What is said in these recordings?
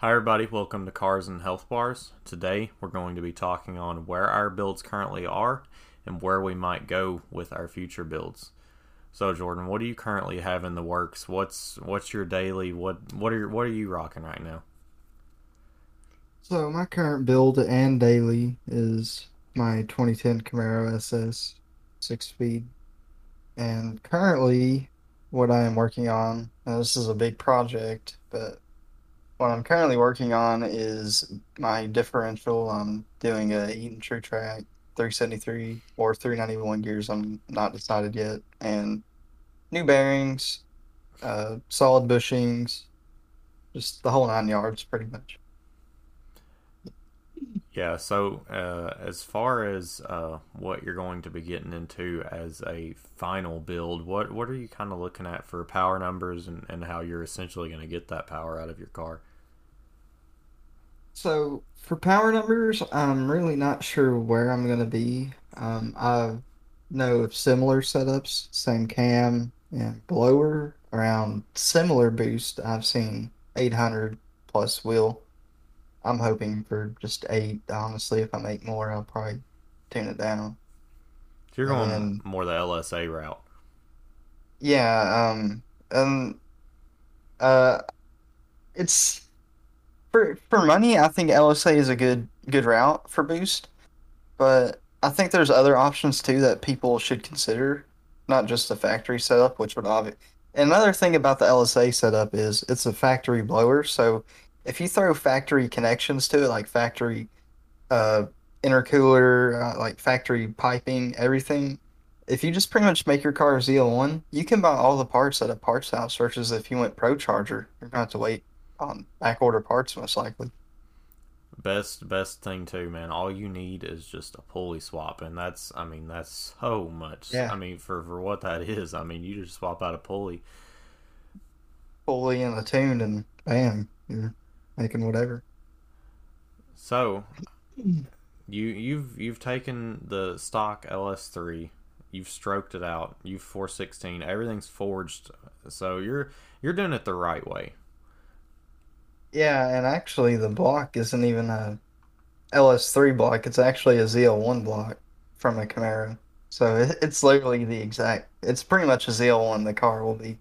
Hi, everybody. Welcome to Cars and Health Bars. Today, we're going to be talking on where our builds currently are and where we might go with our future builds. So, Jordan, what do you currently have in the works? What's what's your daily? What what are what are you rocking right now? So my current build and daily is my 2010 Camaro SS six speed, and currently what I am working on. This is a big project, but what I'm currently working on is my differential. I'm doing a Eaton Truetrac 373 or 391 gears. I'm not decided yet, and new bearings, uh, solid bushings, just the whole nine yards, pretty much. Yeah, so uh, as far as uh, what you're going to be getting into as a final build, what what are you kind of looking at for power numbers and, and how you're essentially going to get that power out of your car? So for power numbers, I'm really not sure where I'm gonna be. Um, I know of similar setups, same cam and blower, around similar boost. I've seen 800 plus wheel. I'm hoping for just eight. Honestly, if I make more, I'll probably tune it down. So you're going And more the LSA route. yeah, um, and uh, it's for for money. I think LSA is a good good route for boost. But I think there's other options too that people should consider, not just the factory setup, which would obvi- Another thing about the LSA setup is it's a factory blower, so if you throw factory connections to it, like factory uh, intercooler, uh, like factory piping, everything, if you just pretty much make your car ZL1, you can buy all the parts at a parts house versus if you went ProCharger, you're gonna have to wait on back order parts most likely. Best best thing too, man. All you need is just a pulley swap, and that's I mean that's so much. Yeah. I mean for for what that is, I mean you just swap out a pulley. pulley and a tune and bam, you're making whatever. So you you've you've taken the stock LS3, you've stroked it out, you've 416, everything's forged, so you're you're doing it the right way. Yeah, and actually the block isn't even a LS3 block, it's actually a ZL1 block from a Camaro. So it, it's literally the exact, it's pretty much a ZL1 the car will be.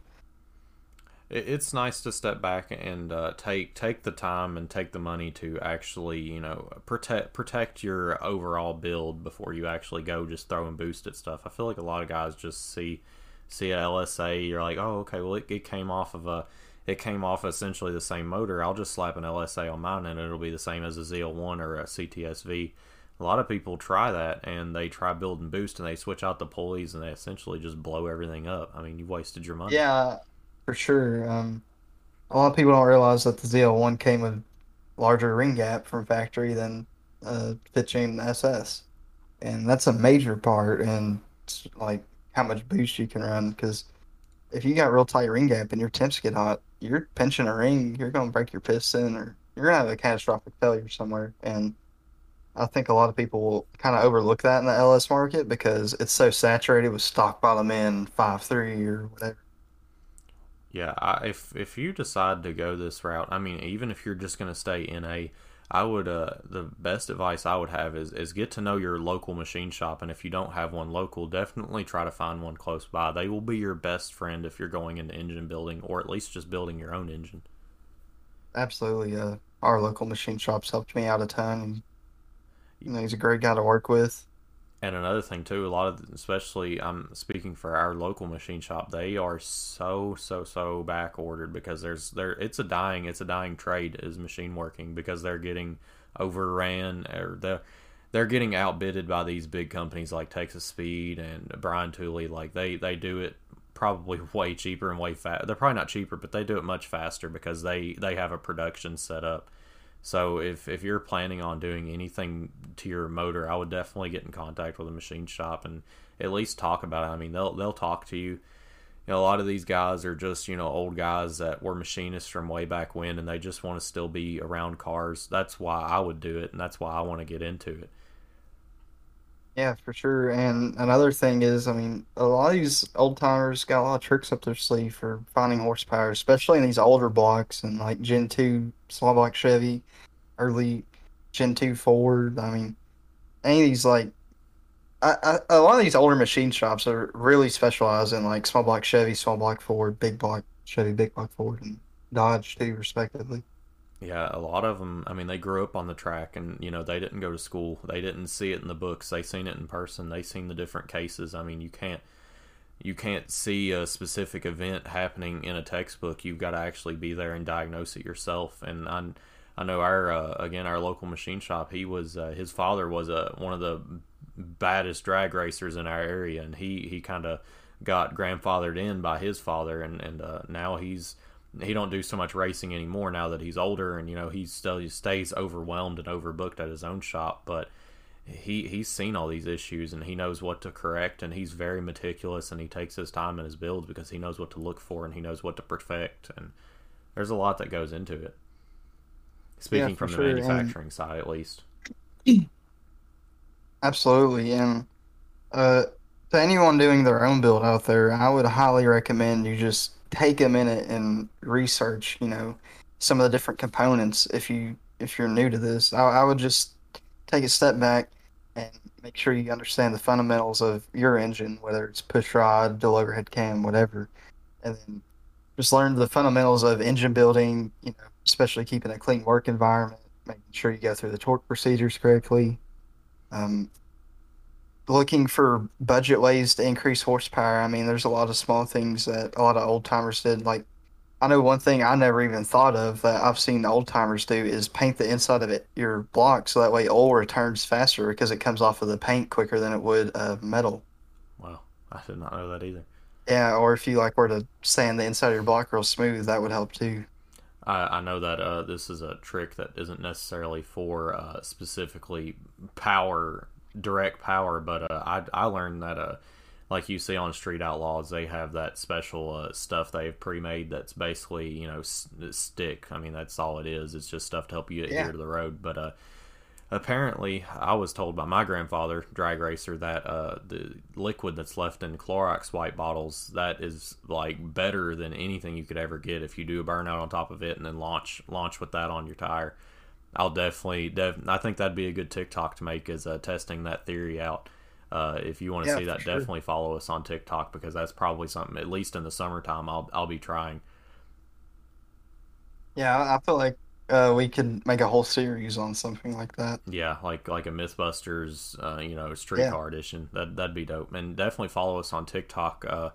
It, it's nice to step back and uh, take take the time and take the money to actually you know protect protect your overall build before you actually go just throwing boosted stuff. I feel like a lot of guys just see see a LSA, you're like, oh okay, well it, it came off of a it came off essentially the same motor. I'll just slap an LSA on mine and it'll be the same as a ZL1 or a CTSV. A lot of people try that and they try building boost and they switch out the pulleys and they essentially just blow everything up. I mean, you wasted your money. Yeah, for sure. Um, a lot of people don't realize that the ZL1 came with larger ring gap from factory than uh, fifth gen SS. And that's a major part in like how much boost you can run because if you got real tight ring gap and your temps get hot, you're pinching a ring, you're to break your piston or you're to have a catastrophic failure somewhere. And I think a lot of people will kind of overlook that in the LS market because it's so saturated with stock bottom end five three or whatever. Yeah, I, if if you decide to go this route, I mean, even if you're just going to stay in a, I would uh the best advice I would have is is get to know your local machine shop, and if you don't have one local, definitely try to find one close by. They will be your best friend if you're going into engine building, or at least just building your own engine. Absolutely. Uh, our local machine shops helped me out a ton. You know, he's a great guy to work with. And another thing too, a lot of especially I'm speaking for our local machine shop, they are so so so back ordered because there's there it's a dying it's a dying trade is machine working because they're getting overran or they're they're getting outbidded by these big companies like Texas Speed and Brian Tooley. Like they they do it probably way cheaper and way fast. They're probably not cheaper, but they do it much faster because they they have a production set up so if if you're planning on doing anything to your motor, I would definitely get in contact with a machine shop and at least talk about it. I mean, they'll they'll talk to you. You know, a lot of these guys are just you know old guys that were machinists from way back when, and they just want to still be around cars. That's why I would do it, and that's why I want to get into it. Yeah, for sure. And another thing is, I mean, a lot of these old timers got a lot of tricks up their sleeve for finding horsepower, especially in these older blocks and like Gen 2 small block Chevy, early Gen 2 Ford. I mean, any of these like I, I, a lot of these older machine shops are really specialized in like small block Chevy, small block Ford, big block Chevy, big block Ford, and Dodge too, respectively. Yeah, a lot of them. I mean, they grew up on the track, and you know, they didn't go to school. They didn't see it in the books. They seen it in person. They seen the different cases. I mean, you can't you can't see a specific event happening in a textbook. You've got to actually be there and diagnose it yourself. And I, I know our uh, again our local machine shop. He was uh, his father was a uh, one of the baddest drag racers in our area, and he he kind of got grandfathered in by his father, and and uh, now he's he don't do so much racing anymore now that he's older, and you know he still he stays overwhelmed and overbooked at his own shop, but he he's seen all these issues and he knows what to correct and he's very meticulous and he takes his time in his builds because he knows what to look for and he knows what to perfect and there's a lot that goes into it speaking yeah, from the sure. manufacturing and side at least absolutely and uh, to anyone doing their own build out there i would highly recommend you just take a minute and research you know some of the different components if you if you're new to this I, I would just take a step back and make sure you understand the fundamentals of your engine, whether it's push rod, dual overhead cam, whatever, and then just learn the fundamentals of engine building. You know, especially keeping a clean work environment, making sure you go through the torque procedures correctly. Um, looking for budget ways to increase horsepower. I mean, there's a lot of small things that a lot of old timers did, like I know one thing I never even thought of that I've seen old timers do is paint the inside of it your block so that way oil returns faster because it comes off of the paint quicker than it would uh, metal. Wow, I did not know that either. Yeah, or if you like were to sand the inside of your block real smooth, that would help too. I, I know that uh, this is a trick that isn't necessarily for uh, specifically power, direct power, but uh, I I learned that uh, like you see on Street Outlaws, they have that special uh, stuff they've pre-made that's basically you know s- stick. I mean, that's all it is. It's just stuff to help you adhere yeah. to the road. But uh, apparently, I was told by my grandfather, drag racer, that uh, the liquid that's left in Clorox white bottles that is like better than anything you could ever get if you do a burnout on top of it and then launch launch with that on your tire. I'll definitely, def- I think that'd be a good TikTok to make is uh, testing that theory out uh, if you want to yeah, see that, sure. definitely follow us on TikTok because that's probably something. At least in the summertime, I'll I'll be trying. Yeah, I feel like uh, we could make a whole series on something like that. Yeah, like like a MythBusters, uh, you know, streetcar yeah. edition. That that'd be dope. And definitely follow us on TikTok. Uh,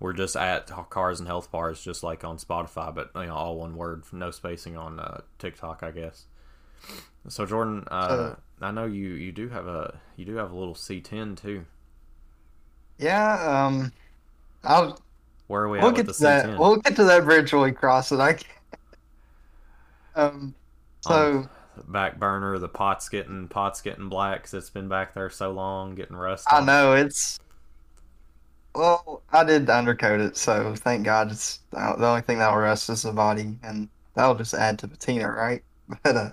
we're just at Cars and Health Bars, just like on Spotify, but you know, all one word, no spacing on uh, TikTok, I guess. So Jordan, uh, I know you you do have a you do have a little C10 too. Yeah, um, I'll. Where are we we'll get to that. C10? We'll get to that bridge when we cross it. I. Can. Um. So. back burner, the pot's getting pot's getting black because it's been back there so long, getting rusty. I know it's. Well, I did undercoat it, so thank God it's the only thing that'll rust is the body, and that'll just add to patina, right? But uh,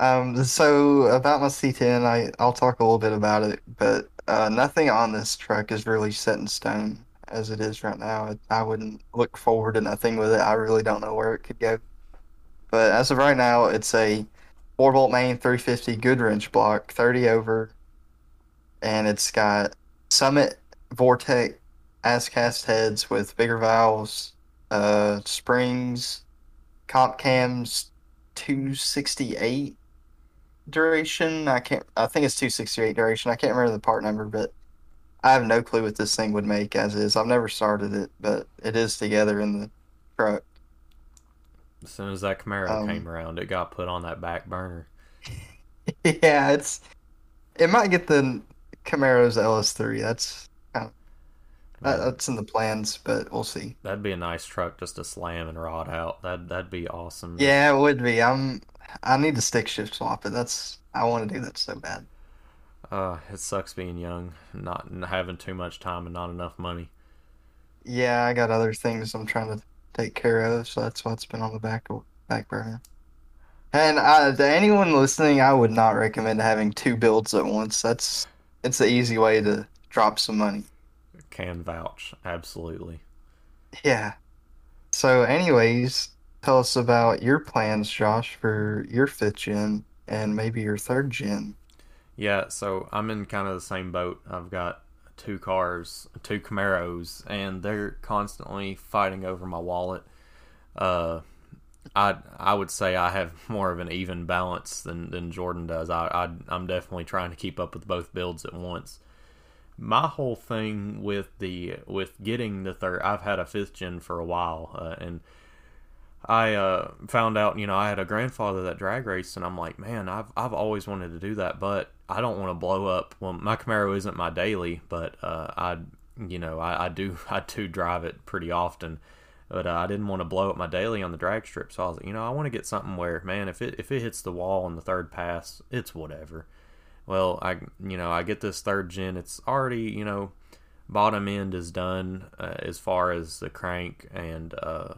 um, so about my C10, I I'll talk a little bit about it, but uh, nothing on this truck is really set in stone as it is right now. I wouldn't look forward to nothing with it. I really don't know where it could go. But as of right now, it's a four bolt main 350 Goodwrench block, 30 over, and it's got Summit Vortec as cast heads with bigger valves, uh, springs, comp cams 268 duration. I can't. I think it's 268 duration. I can't remember the part number, but I have no clue what this thing would make as is. I've never started it, but it is together in the truck. As soon as that Camaro um, came around, it got put on that back burner. yeah, it's it might get the Camaro's LS3. That's kind of, that's in the plans, but we'll see. That'd be a nice truck just to slam and rod out. That that'd be awesome. Yeah, it would be. I'm I need to stick shift swap it. That's I want to do that so bad. Uh, it sucks being young, not having too much time and not enough money. Yeah, I got other things I'm trying to take care of, so that's what's been on the back back burner. And uh, to anyone listening, I would not recommend having two builds at once. That's it's the easy way to drop some money. Can vouch, absolutely. Yeah. So, anyways, tell us about your plans, Josh, for your fifth gen and maybe your third gen. Yeah, so I'm in kind of the same boat. I've got two cars, two Camaros, and they're constantly fighting over my wallet. Uh, I I would say I have more of an even balance than, than Jordan does. I, I I'm definitely trying to keep up with both builds at once. My whole thing with the with getting the third, I've had a fifth gen for a while, uh, and I uh, found out, you know, I had a grandfather that drag raced, and I'm like, man, I've I've always wanted to do that, but I don't want to blow up. Well, my Camaro isn't my daily, but uh, I, you know, I, I do I do drive it pretty often, but uh, I didn't want to blow up my daily on the drag strip, so I was, like, you know, I want to get something where, man, if it if it hits the wall on the third pass, it's whatever. Well, I you know I get this third gen, it's already you know bottom end is done uh, as far as the crank and uh,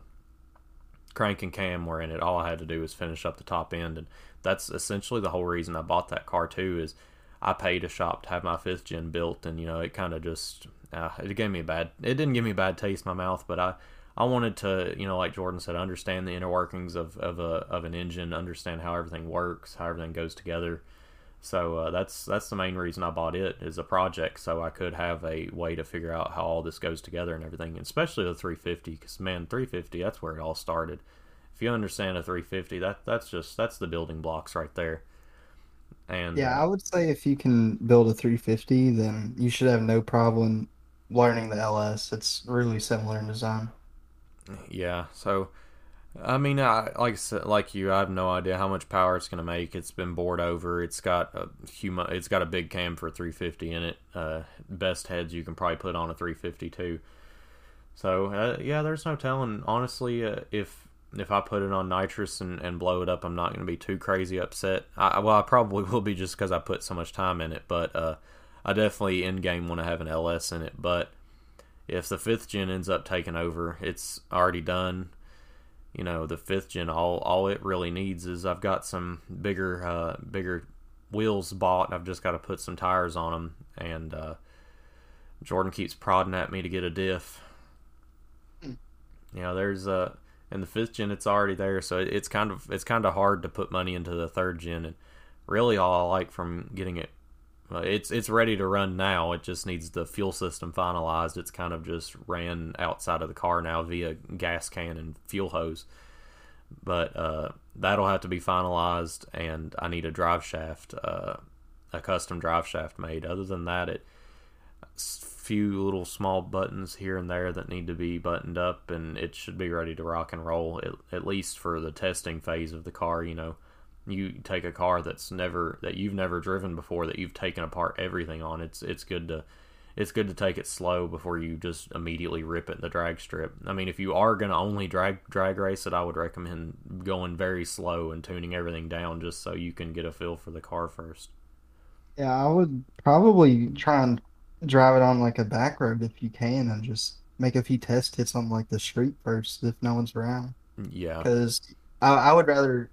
crank and cam were in it. All I had to do was finish up the top end, and that's essentially the whole reason I bought that car too. Is I paid a shop to have my fifth gen built, and you know it kind of just uh, it gave me a bad. It didn't give me a bad taste in my mouth, but I I wanted to you know like Jordan said, understand the inner workings of of a of an engine, understand how everything works, how everything goes together. So uh, that's that's the main reason I bought it is a project, so I could have a way to figure out how all this goes together and everything, especially the 350. Because man, 350, that's where it all started. If you understand a 350, that that's just that's the building blocks right there. And Yeah, uh, I would say if you can build a 350, then you should have no problem learning the LS. It's really similar in design. yeah, so I mean, I, like like you, I have no idea how much power it's going to make. It's been bored over. It's got a human. It's got a big cam for 350 in it. Uh, best heads you can probably put on a 350 too. So uh, yeah, there's no telling. Honestly, uh, if if I put it on nitrous and, and blow it up, I'm not going to be too crazy upset. I, well, I probably will be just because I put so much time in it. But uh, I definitely in game want to have an LS in it. But if the fifth gen ends up taking over, it's already done you know the fifth gen all all it really needs is I've got some bigger uh, bigger wheels bought I've just got to put some tires on them and uh, Jordan keeps prodding at me to get a diff you know there's uh in the fifth gen it's already there so it's kind of it's kind of hard to put money into the third gen and really all I like from getting it uh, it's it's ready to run now. It just needs the fuel system finalized. It's kind of just ran outside of the car now via gas can and fuel hose. But uh, that'll have to be finalized, and I need a drive shaft, uh, a custom drive shaft made. Other than that, it few little small buttons here and there that need to be buttoned up, and it should be ready to rock and roll at, at least for the testing phase of the car. You know, you take a car that's never that you've never driven before that you've taken apart everything on it's it's good to it's good to take it slow before you just immediately rip it in the drag strip. I mean, if you are going to only drag drag race it, I would recommend going very slow and tuning everything down just so you can get a feel for the car first. Yeah, I would probably try and drive it on like a back road if you can and just make a few test hits on like the street first if no one's around. Yeah, Because I, I would rather,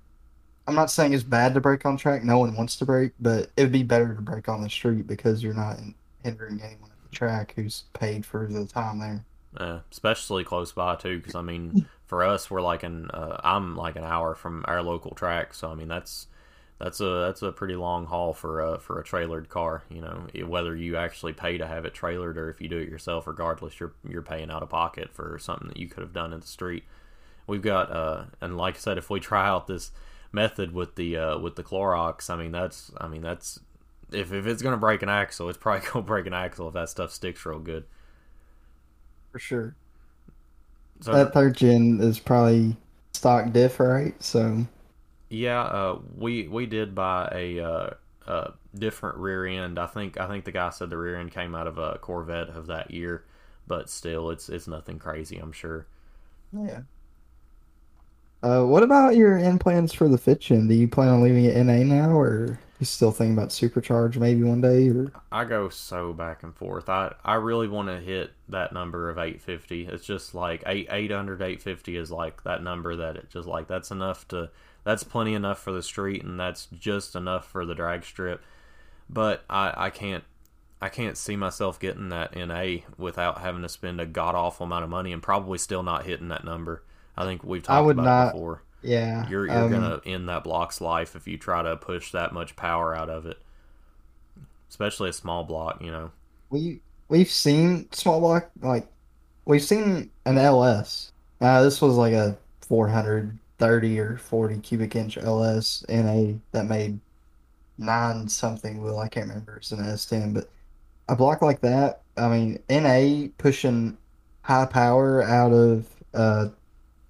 I'm not saying it's bad to break on track. No one wants to break, but it would be better to break on the street because you're not hindering anyone at the track who's paid for the time there. uh, especially close by too, because I mean, for us, we're like an uh, I'm like an hour from our local track, so I mean that's that's a that's a pretty long haul for a for a trailered car. You know, whether you actually pay to have it trailered or if you do it yourself, regardless, you're you're paying out of pocket for something that you could have done in the street. We've got uh, and like I said, if we try out this method with the uh, with the Clorox, I mean that's I mean that's if if it's gonna break an axle, it's probably gonna break an axle if that stuff sticks real good. For sure. So That third gen is probably stock diff, right? So, Yeah, uh, we we did buy a uh, uh, different rear end. I think I think the guy said the rear end came out of a Corvette of that year, but still, it's it's nothing crazy. I'm sure. yeah. Uh, what about your end plans for the fifth gen? Do you plan on leaving it NA now or? You still thinking about supercharge maybe one day or I go so back and forth. I, I really want to hit that number of 850. It's just like 8 800 850 is like that number that it just like that's enough to that's plenty enough for the street and that's just enough for the drag strip. But I I can't I can't see myself getting that NA without having to spend a god awful amount of money and probably still not hitting that number. I think we've I talked would about not it before. yeah. You're you're Um gonna end that block's life if you try to push that much power out of it, especially a small block. You know. we we've seen small block like we've seen an LS. Uh, this was like a 430 or 40 cubic inch LS in a that made nine something well I can't remember. It's an S10 but a block like that I mean NA pushing high power out of a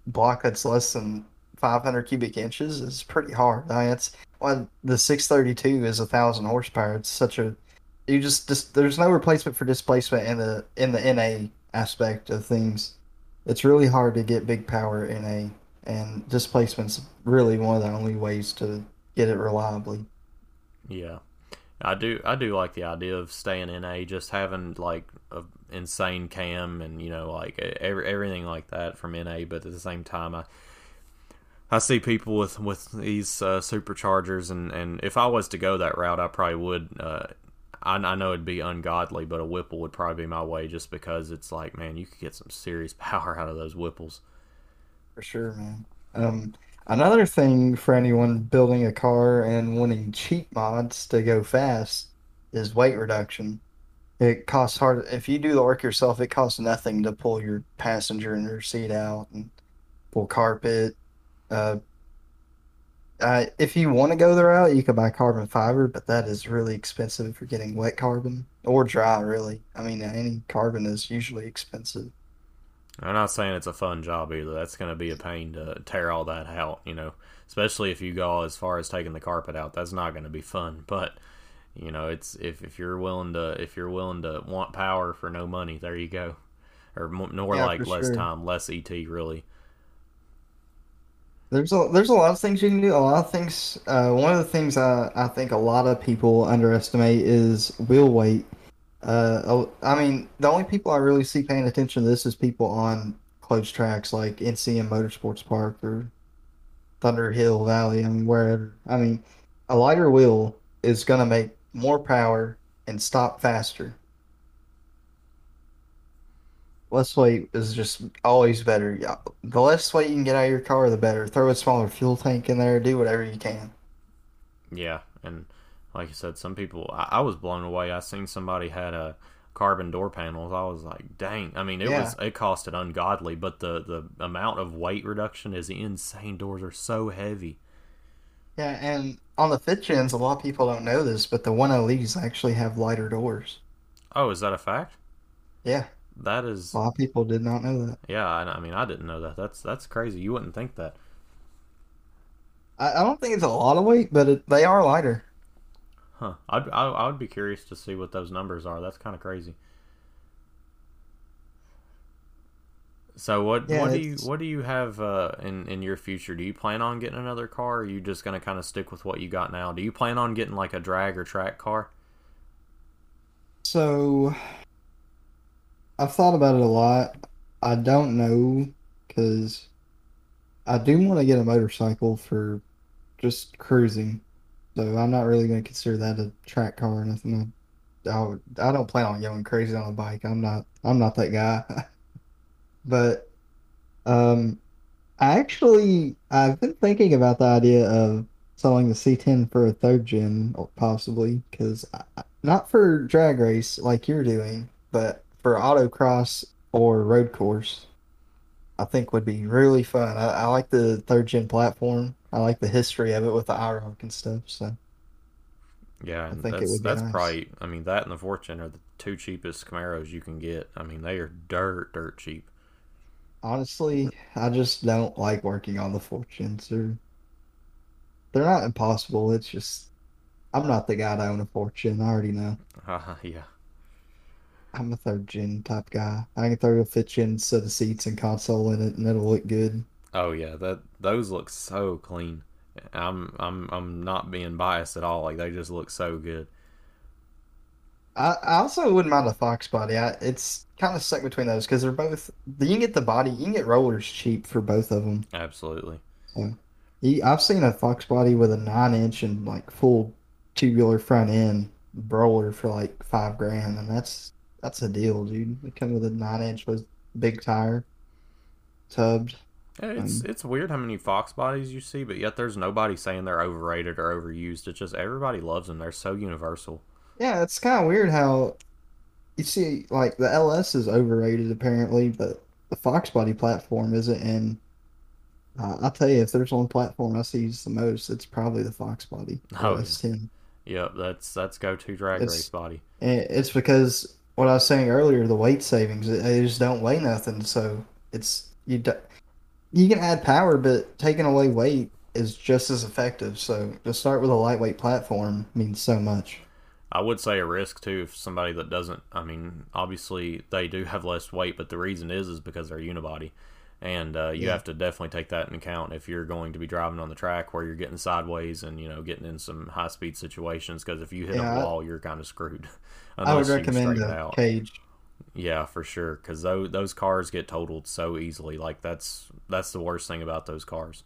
block that's less than 500 cubic inches is pretty hard. I mean well the 632 is a thousand horsepower. It's such a you just just there's no replacement for displacement in the in the NA aspect of things. It's really hard to get big power in a and displacement's really one of the only ways to get it reliably Yeah. I do I do like the idea of staying NA, just having like a insane cam and you know like every, everything like that from NA. But at the same time, I I see people with with these uh, superchargers, and and if I was to go that route, I probably would. Uh, I, I know it'd be ungodly, but a Whipple would probably be my way, just because it's like, man, you could get some serious power out of those Whipples. For sure, man. Um, another thing for anyone building a car and wanting cheap mods to go fast is weight reduction. It costs hard if you do the work yourself, it costs nothing to pull your passenger and your seat out and pull carpet. Uh, uh, if you want to go the route, you can buy carbon fiber, but that is really expensive for getting wet carbon or dry, really. I mean, any carbon is usually expensive. I'm not saying it's a fun job either. That's going to be a pain to tear all that out, you know, especially if you go as far as taking the carpet out. That's not going to be fun. But you know, it's if, if you're willing to if you're willing to want power for no money, there you go. Or mo- more Yeah, like less sure. time, less ET, really. There's a there's a lot of things you can do. A lot of things. Uh, one of the things I, I think a lot of people underestimate is wheel weight. Uh, I mean, the only people I really see paying attention to this is people on closed tracks like NCM Motorsports Park or Thunder Hill Valley. I mean, wherever. I mean, a lighter wheel is gonna make more power and stop faster. Less weight is just always better. The less weight you can get out of your car, the better. Throw a smaller fuel tank in there. Do whatever you can. Yeah, and like you said, some people I, I was blown away. I seen somebody had a carbon door panels. I was like, dang. I mean, it Yeah, was it costed ungodly, but the the amount of weight reduction is insane. Doors are so heavy. yeah. And on the fifth gens, a lot of people don't know this, but the 1LEs actually have lighter doors. Oh, is that a fact? Yeah, That is. a lot of people did not know that. yeah. I, I mean, I didn't know that. That's that's crazy. You wouldn't think that, I, I don't think it's a lot of weight, but it, they are lighter. Huh? I'd, I I would be curious to see what those numbers are. That's kind of crazy. So what Yeah, what do you what do you have uh, in in your future? Do you plan on getting another car? Or are you just gonna kind of stick with what you got now? Do you plan on getting like a drag or track car? so. I've thought about it a lot. I don't know because I do want to get a motorcycle for just cruising. So I'm not really going to consider that a track car or nothing. I, I don't plan on going crazy on a bike. I'm not I'm not that guy. But um I actually I've been thinking about the idea of selling the C10 for a third gen possibly because not for drag race like you're doing, but for autocross or road course. I think would be really fun. I, I like the third gen platform. I like the history of it with the IROC and stuff. So Yeah, I think it that's be that's nice. probably. I mean, that and the fourth gen are the two cheapest Camaros you can get. I mean, they are dirt dirt cheap. Honestly, I just don't like working on the fourth gens. They're they're not impossible. It's just I'm not the guy to own a fourth gen. I already know. Uh, yeah. I'm a third gen type guy. I can throw a fifth gen set of seats and console in it, and it'll look good. Oh yeah, that those look so clean. I'm I'm I'm not being biased at all. Like they just look so good. I, I also wouldn't mind a Fox body. I, it's kind of stuck between those because they're both. You can get the body, you can get rollers cheap for both of them. Absolutely. So, I've seen a Fox body with a nine inch and like full tubular front end roller for like five grand, and that's that's a deal, dude. They come with a nine inch with big tire, tubbed. It's Um, it's weird how many Fox bodies you see, but yet there's nobody saying they're overrated or overused. It's just everybody loves them. They're so universal. Yeah, it's kind of weird how you see like the LS is overrated apparently, but the Fox body platform isn't. And uh, I'll tell you, if there's one platform I see used the most, it's probably the Fox body, Oh, yeah. S10. Yep, that's that's go to drag It's race body. and it's because what I was saying earlier, the weight savings, they they just don't weigh nothing, so it's you. do- You can add power, but taking away weight is just as effective. So to start with a lightweight platform means so much. I would say a risk too if somebody that doesn't. I mean, obviously they do have less weight, but the reason is is because they're unibody, and uh, you Yeah. have to definitely take that into account if you're going to be driving on the track where you're getting sideways and you know getting in some high speed situations. Because if you hit Yeah, a wall, you're kind of screwed. I would recommend a out. cage. Yeah, for sure. Because those those cars get totaled so easily. Like that's that's the worst thing about those cars.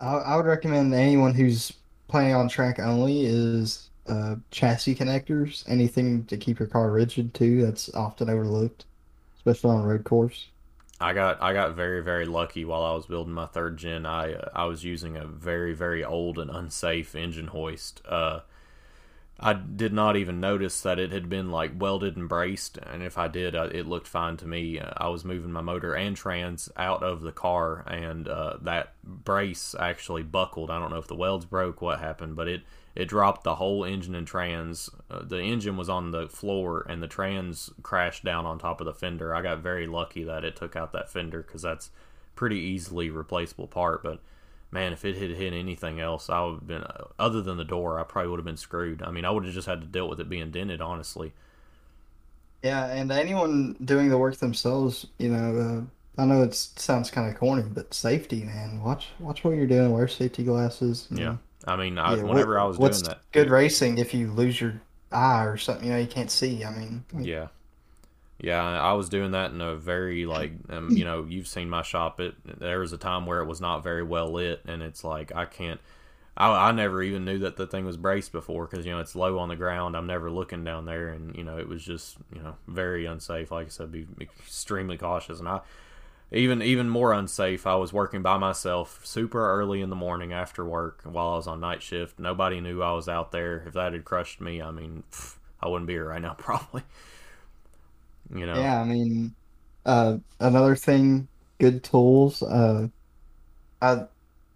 I, I would recommend anyone who's playing on track only is uh, chassis connectors. Anything to keep your car rigid too. That's often overlooked, especially on road course. I got I got very very lucky while I was building my third gen. I I was using a very very old and unsafe engine hoist. Uh, I did not even notice that it had been like welded and braced, and if I did, uh, it looked fine to me. Uh, I was moving my motor and trans out of the car, and uh, that brace actually buckled. I don't know if the welds broke, what happened, but it it dropped the whole engine and trans. Uh, the engine was on the floor, and the trans crashed down on top of the fender. I got very lucky that it took out that fender because that's pretty easily replaceable part, but man, if it had hit anything else, I would have been other than the door, I probably would have been screwed. I mean, I would have just had to deal with it being dented, honestly. Yeah, and anyone doing the work themselves, you know, uh, I know it sounds kind of corny, but safety, man. Watch watch what you're doing. Wear safety glasses. Yeah, know. I mean, I, Yeah, what- whenever I was doing that, good racing if you lose your eye or something, you know, you can't see. I mean, yeah, yeah, I was doing that in a very like, um, you know, you've seen my shop. It there was a time where it was not very well lit, and it's like I can't. I, I never even knew that the thing was braced before because you know it's low on the ground. I'm never looking down there, and you know it was just you know very unsafe. Like I said, be extremely cautious, and I even even more unsafe. I was working by myself super early in the morning after work while I was on night shift. Nobody knew I was out there. If that had crushed me, I mean, pff, I wouldn't be here right now probably. You know, yeah, I mean, uh, another thing, good tools. Uh, I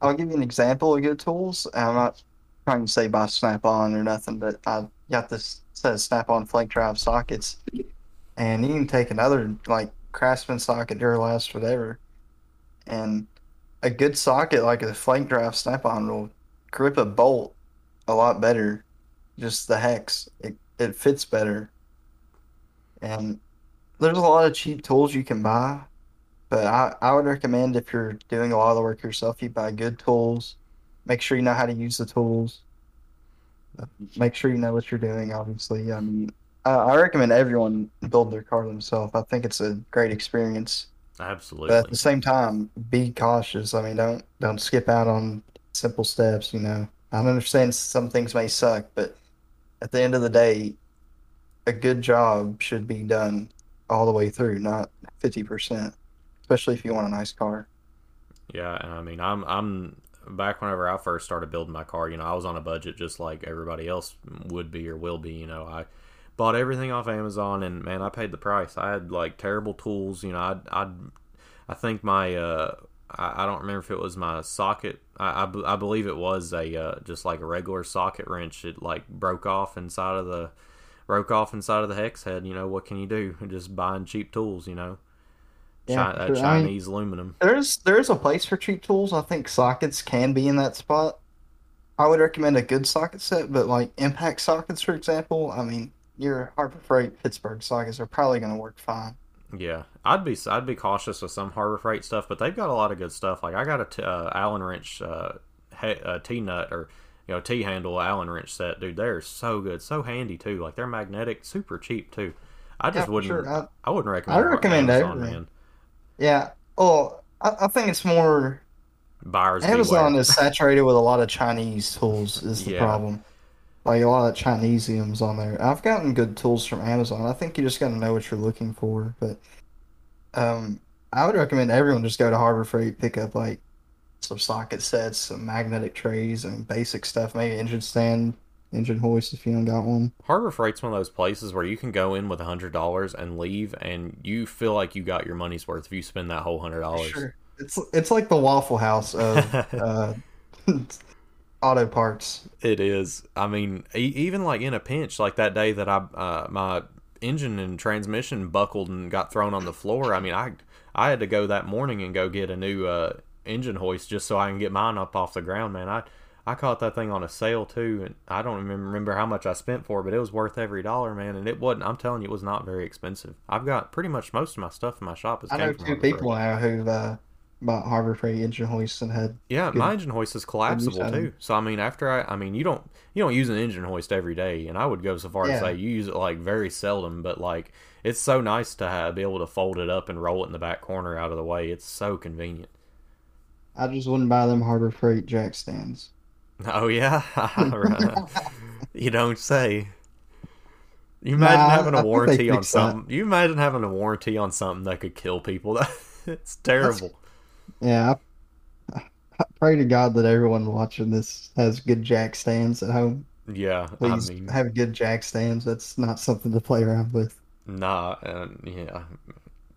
I'll give you an example of good tools. I'm not trying to say buy Snap-on or nothing, but I got this set of Snap-on flank drive sockets, and you can take another like Craftsman socket, Duralast, whatever, and a good socket like a flank drive Snap-on will grip a bolt a lot better. Just the hex, it it fits better, and there's a lot of cheap tools you can buy. But I, I would recommend if you're doing a lot of the work yourself, you buy good tools. Make sure you know how to use the tools. Make sure you know what you're doing, obviously. I mean, I, I recommend everyone build their car themselves. I think it's a great experience. Absolutely. But at the same time, be cautious. I mean, don't don't skip out on simple steps, you know. I understand some things may suck, but at the end of the day, a good job should be done all the way through, not 50%, especially if you want a nice car. Yeah, and I mean, I'm I'm back whenever I first started building my car. You know, I was on a budget just like everybody else would be or will be. You know, I bought everything off Amazon, and man, I paid the price. I had like terrible tools. You know, I I I think my uh I, I don't remember if it was my socket. I I, I believe it was a uh, just like a regular socket wrench. It like broke off inside of the broke off inside of the hex head. You know, what can you do? Just buying cheap tools. You know, Yeah, Chi- that for sure. I mean, Chinese aluminum. there's there's a place for cheap tools. I think sockets can be in that spot. I would recommend a good socket set, but like impact sockets, for example, I mean, your Harbor Freight Pittsburgh sockets are probably going to work fine. Yeah, I'd be I'd be cautious with some Harbor Freight stuff, but they've got a lot of good stuff. Like I got a t- uh, Allen wrench uh, uh, T nut or you know T handle Allen wrench set, dude, they're so good, so handy too. Like they're magnetic, super cheap too. I just Yeah, wouldn't. sure. I- I, wouldn't recommend. I recommend Amazon, everything. man. Yeah. Oh, I, I think it's more Buyers Amazon beware. is saturated with a lot of Chinese tools. Is the Yeah. problem? Like a lot of Chineseiums on there. I've gotten good tools from Amazon. I think you just got to know what you're looking for. But um, I would recommend everyone just go to Harbor Freight, pick up like some socket sets, some magnetic trays, and basic stuff. Maybe engine stand, engine hoist if you don't got one. Harbor Freight's one of those places where you can go in with a hundred dollars and leave, and you feel like you got your money's worth if you spend that whole hundred dollars. Sure. It's it's like the Waffle House of uh, auto parts. It is. I mean, e- even like in a pinch, like that day that I uh, my engine and transmission buckled and got thrown on the floor. I mean, I I had to go that morning and go get a new uh, engine hoist just so I can get mine up off the ground. Man, I I caught that thing on a sale too, and I don't even remember how much I spent for it, but it was worth every dollar, man. And it wasn't. I'm telling you, it was not very expensive. I've got pretty much most of my stuff in my shop. Is I know two people now who've uh, bought Harbor Freight engine hoists and had Yeah, Good- my engine hoist is collapsible too. So I mean, after I, I mean, you don't you don't use an engine hoist every day, and I would go so far Yeah. to say you use it like very seldom. But like, it's so nice to have, be able to fold it up and roll it in the back corner out of the way. It's so convenient. I just wouldn't buy them Harbor Freight jack stands. Oh yeah, you don't say. You imagine Nah, having I a they warranty on fixed that. something. You imagine having a warranty on something that could kill people. it's terrible. Yeah, I, I pray to God that everyone watching this has good jack stands at home. Yeah, Please I mean, have good jack stands. That's not something to play around with. nah, and yeah,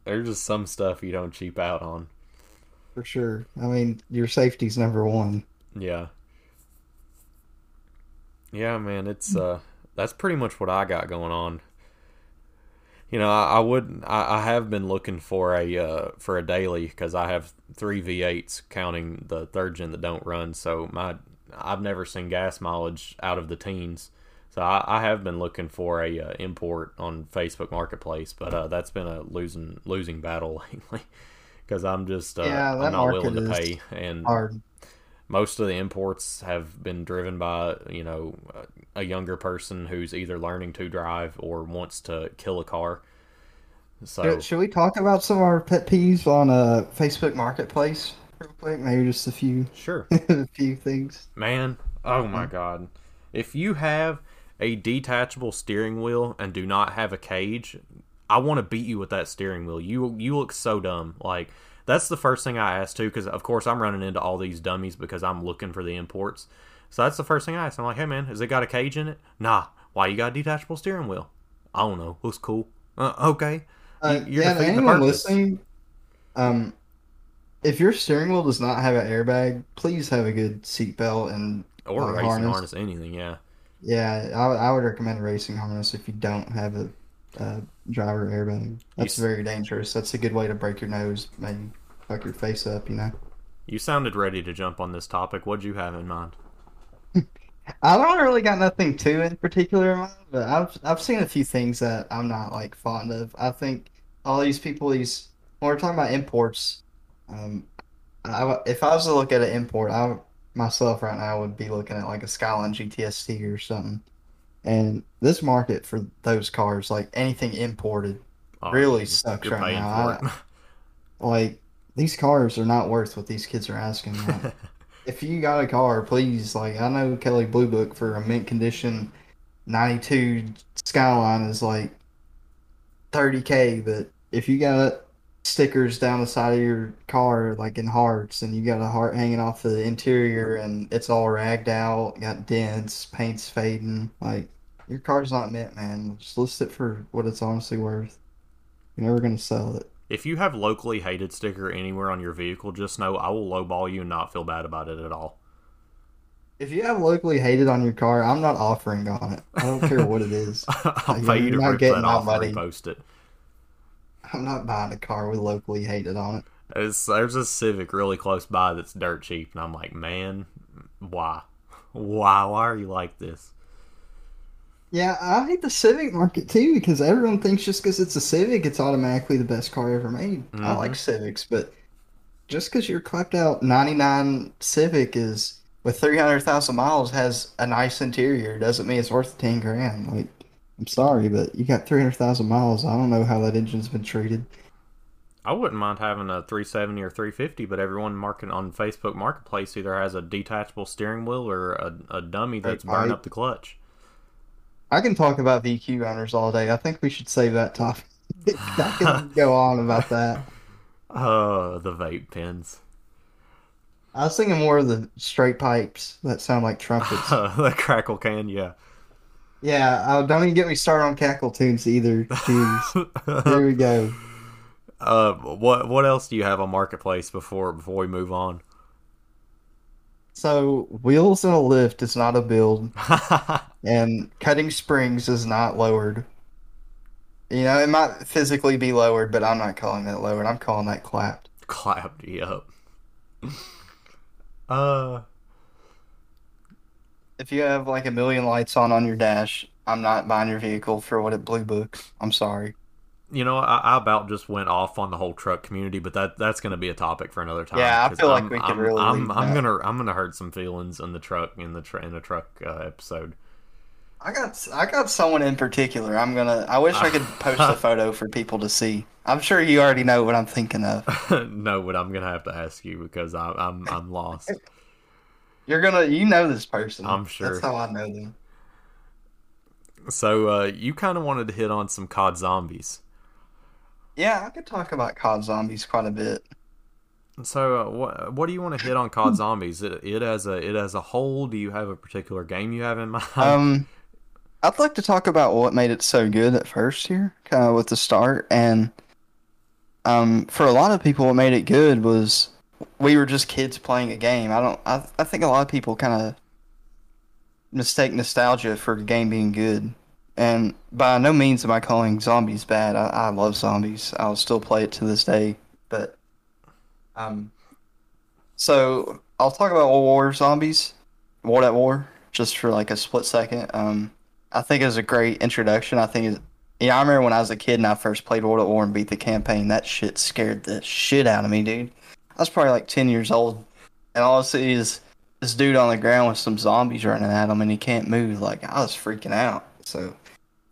there's just some stuff you don't cheap out on. For sure. I mean, your safety's number one. Yeah. Yeah, man, it's uh that's pretty much what I got going on. You know, I, I would I, I have been looking for a uh for a daily because I have three V8s counting the third gen that don't run. So my I've never seen gas mileage out of the teens. So I, I have been looking for a uh, import on Facebook Marketplace, but uh, that's been a losing losing battle lately because I'm just uh, Yeah, I'm not willing to pay and Hard. most of the imports have been driven by you know a younger person who's either learning to drive or wants to kill a car so Should, we talk about some of our pet peeves on uh, Facebook Marketplace real quick? Maybe just a few, sure a few things. man oh my god if you have a detachable steering wheel and do not have a cage i want to beat you with that steering wheel. You you look so dumb. Like that's the first thing i asked too because of course i'm running into all these dummies because i'm looking for the imports. So that's the first thing i asked i'm like hey man has it got a cage in it? Nah. Why you got a detachable steering wheel? I don't know. Looks cool. Uh, okay. Uh, You- you're yeah, and defeating the anyone listening, um, if your steering wheel does not have an airbag, please have a good seatbelt and or Like racing harness. harness. anything yeah. Yeah, I, I would recommend a racing harness if you don't have a, uh driver airbag. That's s- very dangerous. That's a good way to break your nose, maybe fuck your face up. You know. you sounded ready to jump on this topic what'd you have in mind I don't really got nothing too in particular in mind, but I've I've seen a few things that I'm not like fond of. I think all these people, these when we're talking about imports, um, I, if I was to look at an import, I myself right now would be looking at like a Skyline GTST or something. And this market for those cars, like anything imported, Oh, Really sucks right now. for like these cars are not worth what these kids are asking. Like, if you got a car, please, like I know Kelley Blue Book for a mint condition 92 Skyline is like 30k, but if you got stickers down the side of your car like in hearts and you got a heart hanging off the interior and it's all ragged out, got dents, paint's fading, like your car's not mint, man. Just list it for what it's honestly worth. You're never gonna sell it. if you have locally hated sticker anywhere on your vehicle just know i will lowball you and not feel bad about it at all If you have locally hated on your car, I'm not offering on it. I don't care what it is. i'll You're pay you to not rip getting that off money. and repost it I'm not buying a car with locally hated on it. It's, there's a Civic really close by that's dirt cheap, and I'm like, man, why? Why? Why are you like this? Yeah, I hate the Civic market too because everyone thinks just because it's a Civic, it's automatically the best car ever made. I Mhm. like Civics, but just because you're clapped out 99 Civic is with three hundred thousand miles has a nice interior doesn't mean it's worth ten grand. Like, I'm sorry, but you got three hundred thousand miles. I don't know how that engine's been treated. I wouldn't mind having a 370 or 350, but everyone marketing on Facebook Marketplace either has a detachable steering wheel or a, a dummy that's burning up the clutch. I can talk about VQ owners all day. I think we should save that topic. I can go on about that. Oh, the vape pens. I was thinking more of the straight pipes that sound like trumpets. the crackle can, yeah. Yeah, uh, don't even get me started on cackle tunes either. Jeez. Here we go. Uh, what what else do you have on marketplace before before we move on? So wheels in a lift is not a build, and cutting springs is not lowered. You know, it might physically be lowered, but I'm not calling that lowered. I'm calling that clapped. Clapped, yep. uh, if you have like a million lights on on your dash, I'm not buying your vehicle for what it blue books. I'm sorry. You know, I, I about just went off on the whole truck community, but that that's going to be a topic for another time. Yeah, I feel I'm, like we I'm, could really. I'm, leave I'm that. gonna I'm gonna hurt some feelings in the truck in the tr- in the truck uh, episode. I got I got someone in particular. I'm gonna. I wish I could post a photo for people to see. I'm sure you already know what I'm thinking of. no, but I'm gonna have to ask you because I, I'm I'm lost. You're gonna. You know this person. I'm sure. That's how I know them. So uh, you kind of wanted to hit on some COD zombies. Yeah, I could talk about COD zombies quite a bit. So uh, what what do you want to hit on COD zombies? It, it as a it as a whole. Do you have a particular game you have in mind? Um, I'd like to talk about what made it so good at first here, kind of with the start, and um, for a lot of people, what made it good was we were just kids playing a game. I don't. I I think a lot of people kind of mistake nostalgia for a game being good, and by no means am I calling zombies bad. I, I love zombies. I'll still play it to this day, but um, so I'll talk about World War Zombies, World at War, just for like a split second. Um, I think it was a great introduction. I think, it, yeah, I remember when I was a kid and I first played World at War and beat the campaign. That shit scared the shit out of me, dude. I was probably like ten years old, and all I see is this dude on the ground with some zombies running at him, and he can't move. Like I was freaking out. So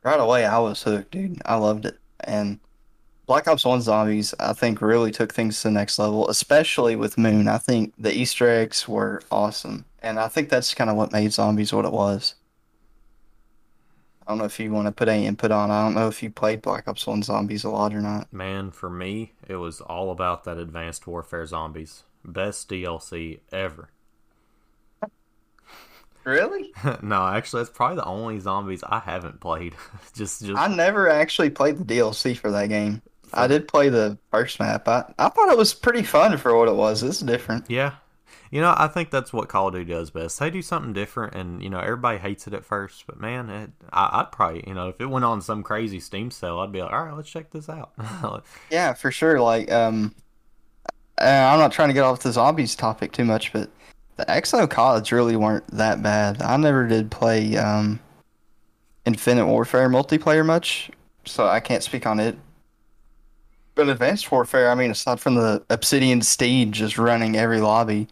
right away, I was hooked, dude. I loved it, and Black Ops 1 Zombies, I think, really took things to the next level, especially with Moon. I think the Easter eggs were awesome. And I think that's kind of what made Zombies what it was. I don't know if you want to put any input on. I don't know if you played Black Ops 1 Zombies a lot or not. Man, for me, it was all about that Advanced Warfare Zombies. Best DLC ever. Really? no, actually, that's probably the only zombies I haven't played. just, just I never actually played the DLC for that game. I did play the first map. I, I thought it was pretty fun for what it was. It's different. yeah. You know, I think that's what Call of Duty does best. They do something different, and you know, everybody hates it at first, but man, it, I, I'd probably, you know, if it went on some crazy Steam sale, I'd be like, all right, let's check this out. Yeah, for sure. Like, um, I'm not trying to get off the zombies topic too much, but the EXO CODs really weren't that bad. I never did play um, Infinite Warfare multiplayer much, so I can't speak on it. But Advanced Warfare, I mean, aside from the Obsidian Steed just running every lobby,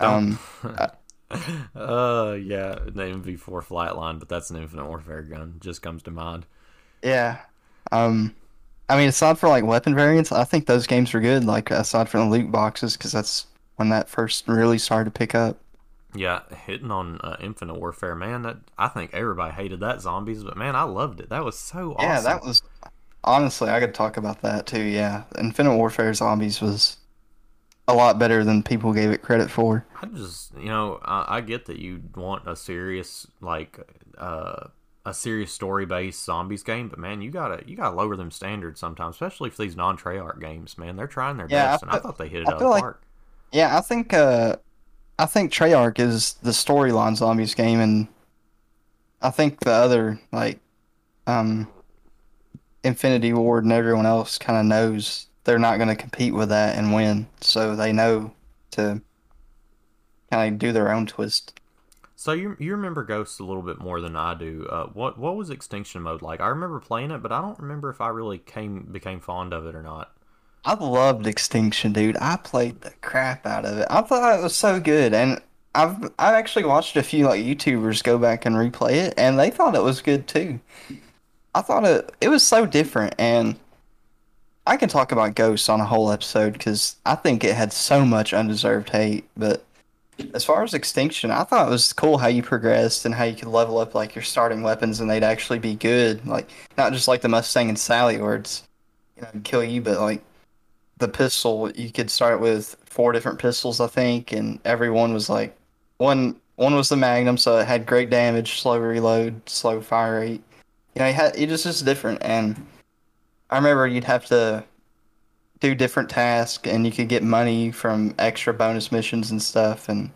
um, uh, yeah, the MV4 Flightline, but that's an Infinite Warfare gun. Just comes to mind. yeah. Um, I mean, aside from like weapon variants, I think those games were good. Like aside from the loot boxes, because that's when that first really started to pick up. Yeah, hitting on uh, Infinite Warfare, man. That I think everybody hated that zombies, but man, I loved it. That was so awesome. Yeah, that was honestly I could talk about that too. Yeah, Infinite Warfare Zombies was a lot better than people gave it credit for. I just, you know, I, I get that you want a serious, like, uh, a serious story based zombies game, but man, you gotta you gotta lower them standards sometimes, especially for these non Treyarch games. Man, they're trying their Yeah, I best, and I thought they hit it I out of the like- park. Yeah, I think uh, I think Treyarch is the storyline zombies game, and I think the other like um, Infinity Ward and everyone else kind of knows they're not going to compete with that and win, so they know to kind of do their own twist. So you you remember Ghosts a little bit more than I do. Uh, what what was Extinction Mode like? I remember playing it, but I don't remember if I really came became fond of it or not. I loved Extinction, dude. I played the crap out of it. I thought it was so good, and I've I've actually watched a few like YouTubers go back and replay it, and they thought it was good too. I thought it it was so different, and I can talk about Ghosts on a whole episode because I think it had so much undeserved hate. But as far as Extinction, I thought it was cool how you progressed and how you could level up like your starting weapons and they'd actually be good, like not just like the Mustang and Sally where it's you know kill you, but like the pistol you could start with four different pistols I think, and every one was like one one was the Magnum, so it had great damage, slow reload, slow fire rate. You know, it, had, it was just different and I remember you'd have to do different tasks and you could get money from extra bonus missions and stuff and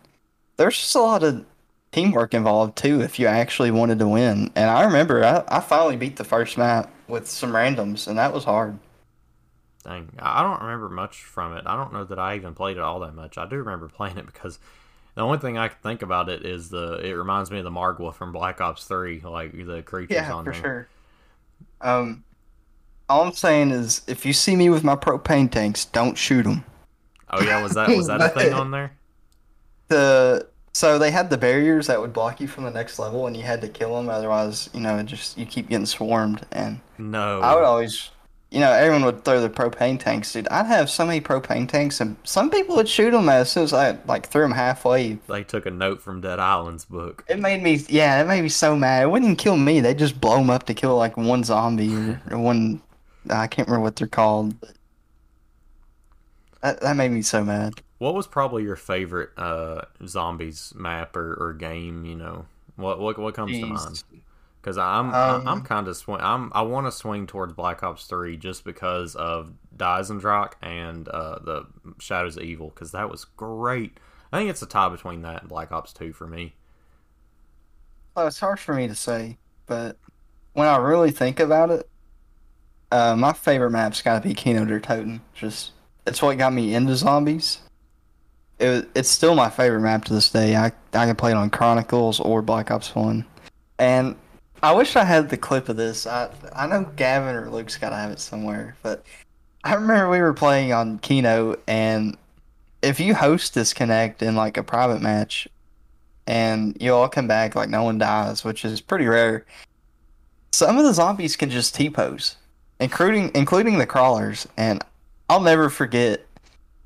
there's just a lot of teamwork involved too if you actually wanted to win and i remember i, I finally beat the first map with some randoms and that was hard Dang, I don't remember much from it. I don't know that I even played it all that much. I do remember playing it because the only thing I can think about it is the. It reminds me of the Margwa from Black Ops Three, like the creatures yeah on for there. sure um all i'm saying is if you see me with my propane tanks don't shoot them Oh yeah, was that was that a thing on there? the so they had the barriers that would block you from the next level and you had to kill them otherwise you know just you keep getting swarmed and No. i would always you know everyone would throw their propane tanks dude. I'd have so many propane tanks and some people would shoot them as soon as i like threw them halfway. They took a note from Dead Island's book. it made me yeah it made me so mad. It wouldn't even kill me. They just blow them up to kill like one zombie or, or one i can't remember what they're called. That, that made me so mad. What was probably your favorite uh, zombies map or, or game? You know, what what what comes to mind? Because I'm Um, I'm kind of swing. I'm I want to swing towards Black Ops Three just because of Dizendrock and uh, the Shadows of Evil because that was great. I think it's a tie between that and Black Ops Two for me. Well, it's hard for me to say, but when I really think about it, uh, my favorite map's got to be Kino der Toten. Just it's what got me into zombies. It it's still my favorite map to this day. I I can play it on Chronicles or Black Ops One, and I wish I had the clip of this. I I know Gavin or Luke's got to have it somewhere, but I remember we were playing on Kino, and if you host disconnect in like a private match, and you all come back like no one dies, which is pretty rare. Some of the zombies can just T pose, including including the crawlers, and I'll never forget.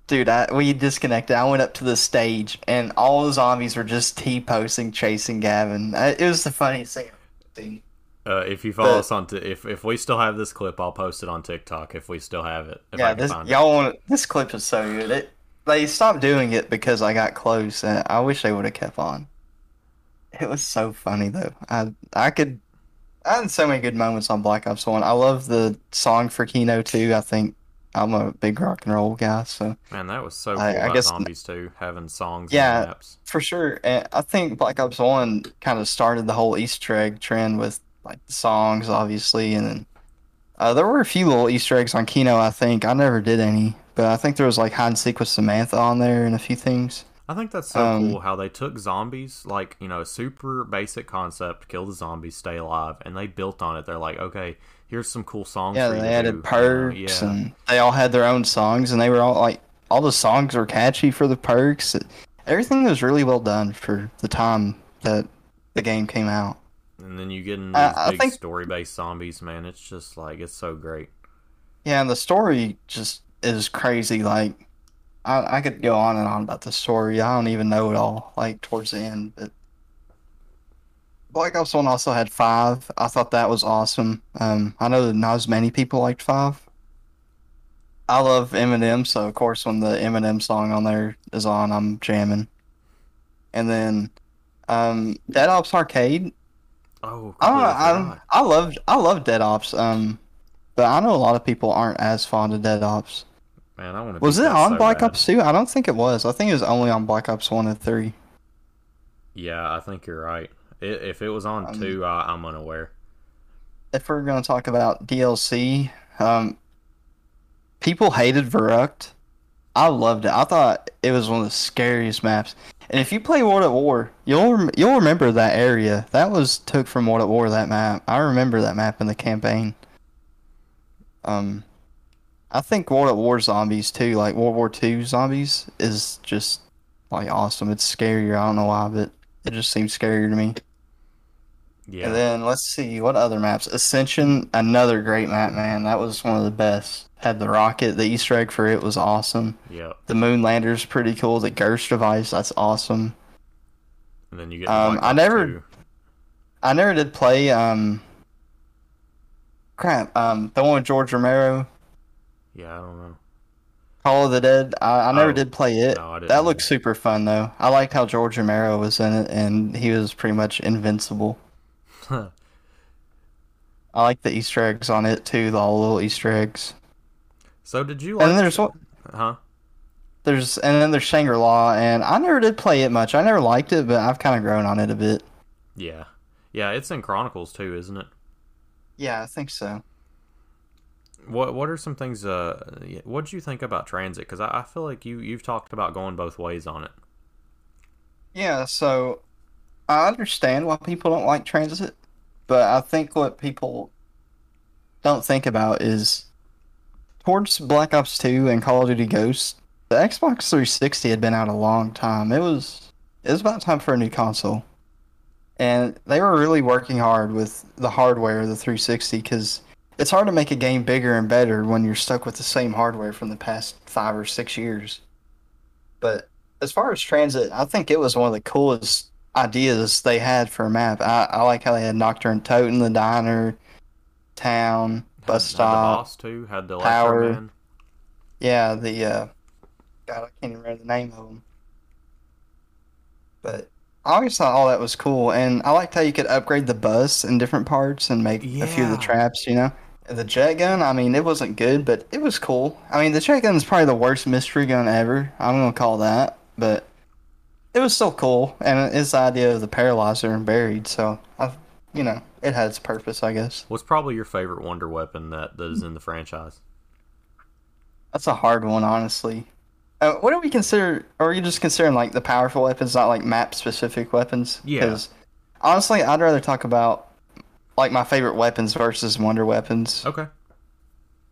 Dude, I, we disconnected. I went up to the stage, and all the zombies were just T posing, chasing Gavin. It was the funniest thing I've. Uh, if you follow But- us on, t- if if we still have this clip, I'll post it on TikTok if we still have it. If I yeah, can this find y'all want this clip is so good. It they stopped doing it because I got close, and I wish they would have kept on. It was so funny though. I I could I had so many good moments on Black Ops One. I love the song for Kino too. I think I'm a big rock and roll guy, so Man, that was so cool I- I about guess- zombies too, having songs Yeah. and maps. for sure. And I think Black Ops One kind of started the whole Easter egg trend with like the songs, obviously, and then uh, there were a few little Easter eggs on Kino. I think I never did any, but I think there was like hide and seek with Samantha on there and a few things. I think that's so Um, cool how they took zombies, like, you know, a super basic concept, kill the zombies, stay alive, and they built on it. They're like, okay, here's some cool songs Yeah, they added do. know? perks Yeah. and they all had their own songs and they were all like all the songs were catchy for the perks. Everything was really well done for the time that the game came out. And then you get in these I big think- story based zombies, man. It's just like, it's so great. Yeah, and the story just is crazy. Like, I I could go on and on about the story. I don't even know it all. Like towards the end, but Black Ops One also had five. I thought that was awesome. Um, I know that not as many people liked five. I love Eminem, so of course when the Eminem song on there is on, I'm jamming. And then, um, Dead Ops Arcade. Oh, I don't know. I. I love I love Dead Ops. Um, but I know a lot of people aren't as fond of Dead Ops. Man, I want to Was it on so Black bad. Ops 2? I don't think it was. I think it was only on Black Ops 1 and 3. Yeah, I think you're right. If it was on Um, two, I, I'm unaware. If we're going to talk about DLC, um, people hated Verrückt. I loved it. I thought it was one of the scariest maps. And if you play World at War, you'll rem- you'll remember that area. That was took from World at War. That map. I remember that map in the campaign. Um, I think World at War zombies too, like World War II zombies, is just like awesome. It's scarier. I don't know why, but it just seems scarier to me. Yeah. And then let's see what other maps. Ascension, another great map, man. That was one of the best. Had the rocket, the Easter egg for it was awesome. Yep. The moon lander's pretty cool. The Gersh device, that's awesome. And then you get. Um, I never- 2. I never did play um crap, um the one with George Romero, Yeah, I don't know. Call of the Dead. I, I never Oh, did play it. no, that looked either. super fun though. I liked how George Romero was in it and he was pretty much invincible. I like the Easter eggs on it too, the all little Easter eggs. so did you And like? then there's what Huh? there's and then there's Shangri La and I never did play it much. I never liked it, but I've kind of grown on it a bit. Yeah. Yeah, it's in Chronicles too, isn't it? Yeah, I think so. What What are some things? Uh, what did you think about transit? Because I, I feel like you you've talked about going both ways on it. Yeah, so I understand why people don't like transit, but I think what people don't think about is towards Black Ops 2 and Call of Duty Ghosts, the Xbox 360 had been out a long time. It was it was about time for a new console. And they were really working hard with the hardware of the 360 because it's hard to make a game bigger and better when you're stuck with the same hardware from the past five or six years. But as far as transit, I think it was one of the coolest ideas they had for a map. I, I like how they had Nacht der Untoten, the diner, town, bus Had- had stop. the boss too. Had the Power. Man. Yeah, the uh, God, I can't even remember the name of them. But I always thought all that was cool, and I liked how you could upgrade the bus in different parts and make a few of the traps. You know, the jet gun. I mean, it wasn't good, but it was cool. I mean, the jet gun is probably the worst mystery gun ever. I'm gonna call that, but it was still cool, and it's the idea of the paralyzer and buried. So I, you know, it had its purpose, I guess. What's probably your favorite wonder weapon that, that is in the franchise? That's a hard one, honestly. Uh, what do we consider? Or are you just considering like the powerful weapons, not like map specific weapons? Yeah. Because honestly, I'd rather talk about like my favorite weapons versus wonder weapons. Okay.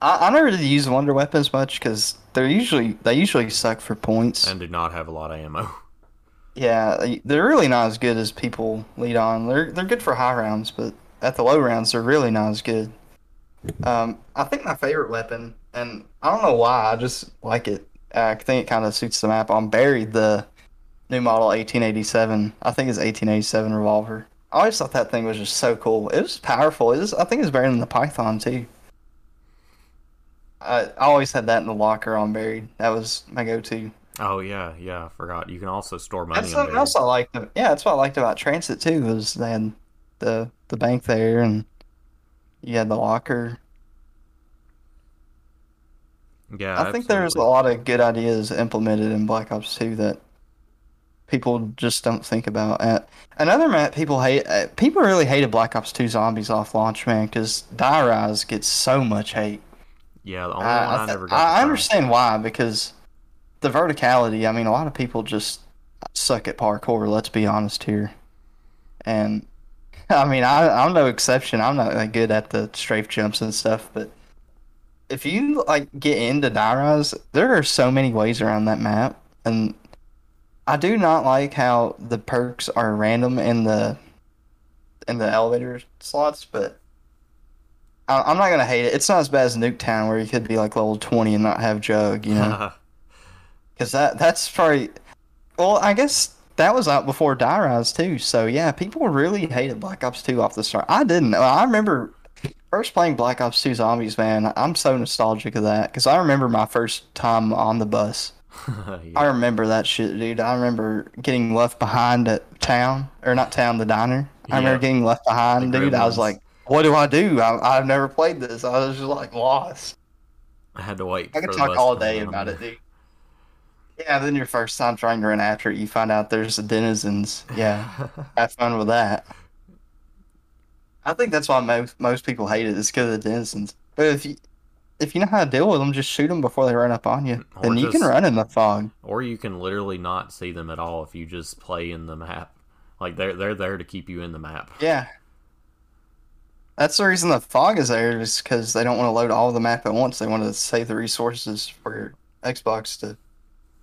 I, I never really use wonder weapons much because they're usually they usually suck for points. And do not have a lot of ammo. yeah, they- they're really not as good as people lead on. They're they're good for high rounds, but at the low rounds, they're really not as good. Um, I think my favorite weapon, and I don't know why, I just like it. I think it kind of suits the map. I'm buried the new model 1887. I think it's 1887 revolver. I always thought that thing was just so cool. It was powerful. It was, I think it's better than the Python too. I, I always had that in the locker on buried. That was my go-to. Oh yeah, yeah. I forgot. You can also store money. That's in something else I liked. Yeah, that's what I liked about Transit too. Was they had the the bank there, and you had the locker. Yeah, I think there's a lot of good ideas implemented in Black Ops 2 that people just don't think about. Uh, another map people hate. Uh, people really hated Black Ops 2 Zombies off launch, man, because Die Rise gets so much hate. Yeah, the only I, one I, I, never got. I understand why because the verticality. I mean, a lot of people just suck at parkour. Let's be honest here, and I mean, I, I'm no exception. I'm not that good at the strafe jumps and stuff, but if you like get into Rise, there are so many ways around that map, and I do not like how the perks are random in the in the elevator slots, but I, I'm not gonna hate it. It's not as bad as Nuketown where you could be like level 20 and not have Jug, you know, because that that's probably well, I guess that was out before Die Rise too. So yeah, people really hated Black Ops 2 off the start. I didn't. I remember first playing Black Ops 2 Zombies, man. I'm so nostalgic of that because I remember my first time on the bus. I remember that shit, dude. I remember getting left behind at town, or not town, the diner. I remember getting left behind, The dude. I was like, what do I do? I, I've never played this. I was just like lost. I had to wait. I could talk all day about it, dude. Yeah, then your first time trying to run after it, you find out there's the denizens. Yeah, have fun with that. I think that's why most most people hate it. it. Is because of the denizens. But if you if you know how to deal with them, just shoot them before they run up on you. Mm, or Then you can run in the fog. or you can literally not see them at all if you just play in the map. Like they're they're there to keep you in the map. Yeah. That's the reason the fog is there, is because they don't want to load all the map at once. They want to save the resources for your Xbox to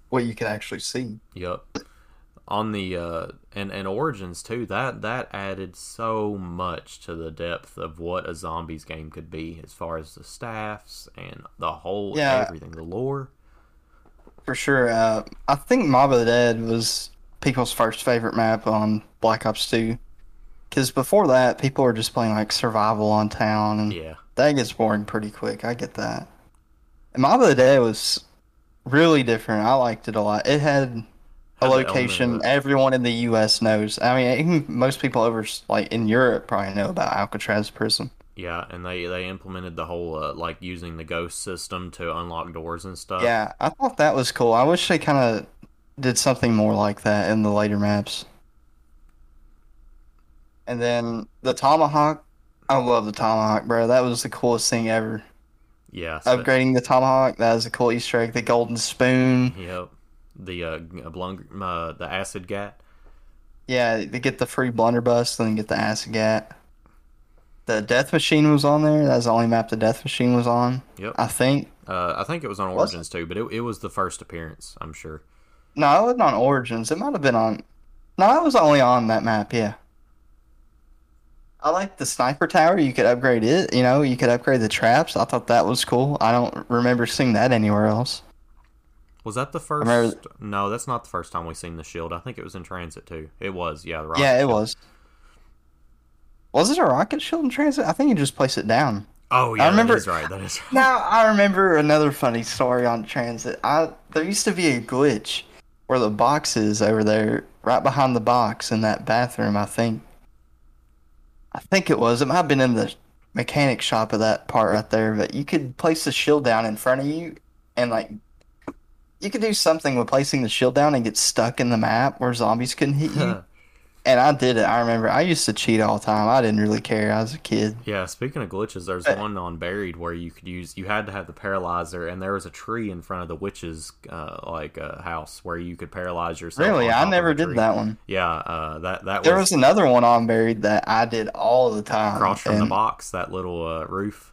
what you can actually see. Yep. on the uh and and origins too that that added so much to the depth of what a zombies game could be as far as the staffs and the whole Yeah. everything the lore For sure. Uh, I think Mob of the Dead was people's first favorite map on Black Ops 2. Because before that, people were just playing like survival on town, and yeah that gets boring pretty quick. I get that. And Mob of the Dead was really different. I liked it a lot. It had a location everyone in the U.S. knows. I mean, even most people over like in Europe probably know about Alcatraz Prison. yeah and they they implemented the whole uh, like using the ghost system to unlock doors and stuff Yeah, I thought that was cool. I wish they kind of did something more like that in the later maps. And then the tomahawk, I love the tomahawk, bro. That was the coolest thing ever. Yeah Upgrading the tomahawk, that was a cool Easter egg. The golden spoon, Yep. The uh, blung, uh the acid gat. yeah, they get the free blunderbuss, then get the acid gat. The death machine was on there. That was the only map the death machine was on. Yep. I think. Uh, I think it was on Was Origins too, but it, it was the first appearance. I'm sure. No, it wasn't on Origins. It might have been on. No, it was only on that map. Yeah. I like the sniper tower. You could upgrade it. You know, you could upgrade the traps. I thought that was cool. I don't remember seeing that anywhere else. Was that the first? remember- No, that's not the first time we've seen the shield. I think it was in transit too. It was. Yeah. The rocket yeah, it shield. was. Was it a rocket shield in transit? I think you just place it down. Oh yeah. I remember- That is right. That is. Right. Now I remember another funny story on transit. I there used to be a glitch where the box is over there, right behind the box in that bathroom. I think. I think it was. It might have been in the mechanic shop of that part right there. But you could place the shield down in front of you, and like, you could do something with placing the shield down and get stuck in the map where zombies couldn't hit you. And I did it. I remember. I used to cheat all the time. I didn't really care. I was a kid. Yeah, speaking of glitches, there's Uh, one on Buried where you could use you had to have the paralyzer, and there was a tree in front of the witch's uh, like uh, house where you could paralyze yourself. Really, I never did that one. Yeah, uh, that that There was, was another one on buried that I did all the time. across from the box, that little uh, roof.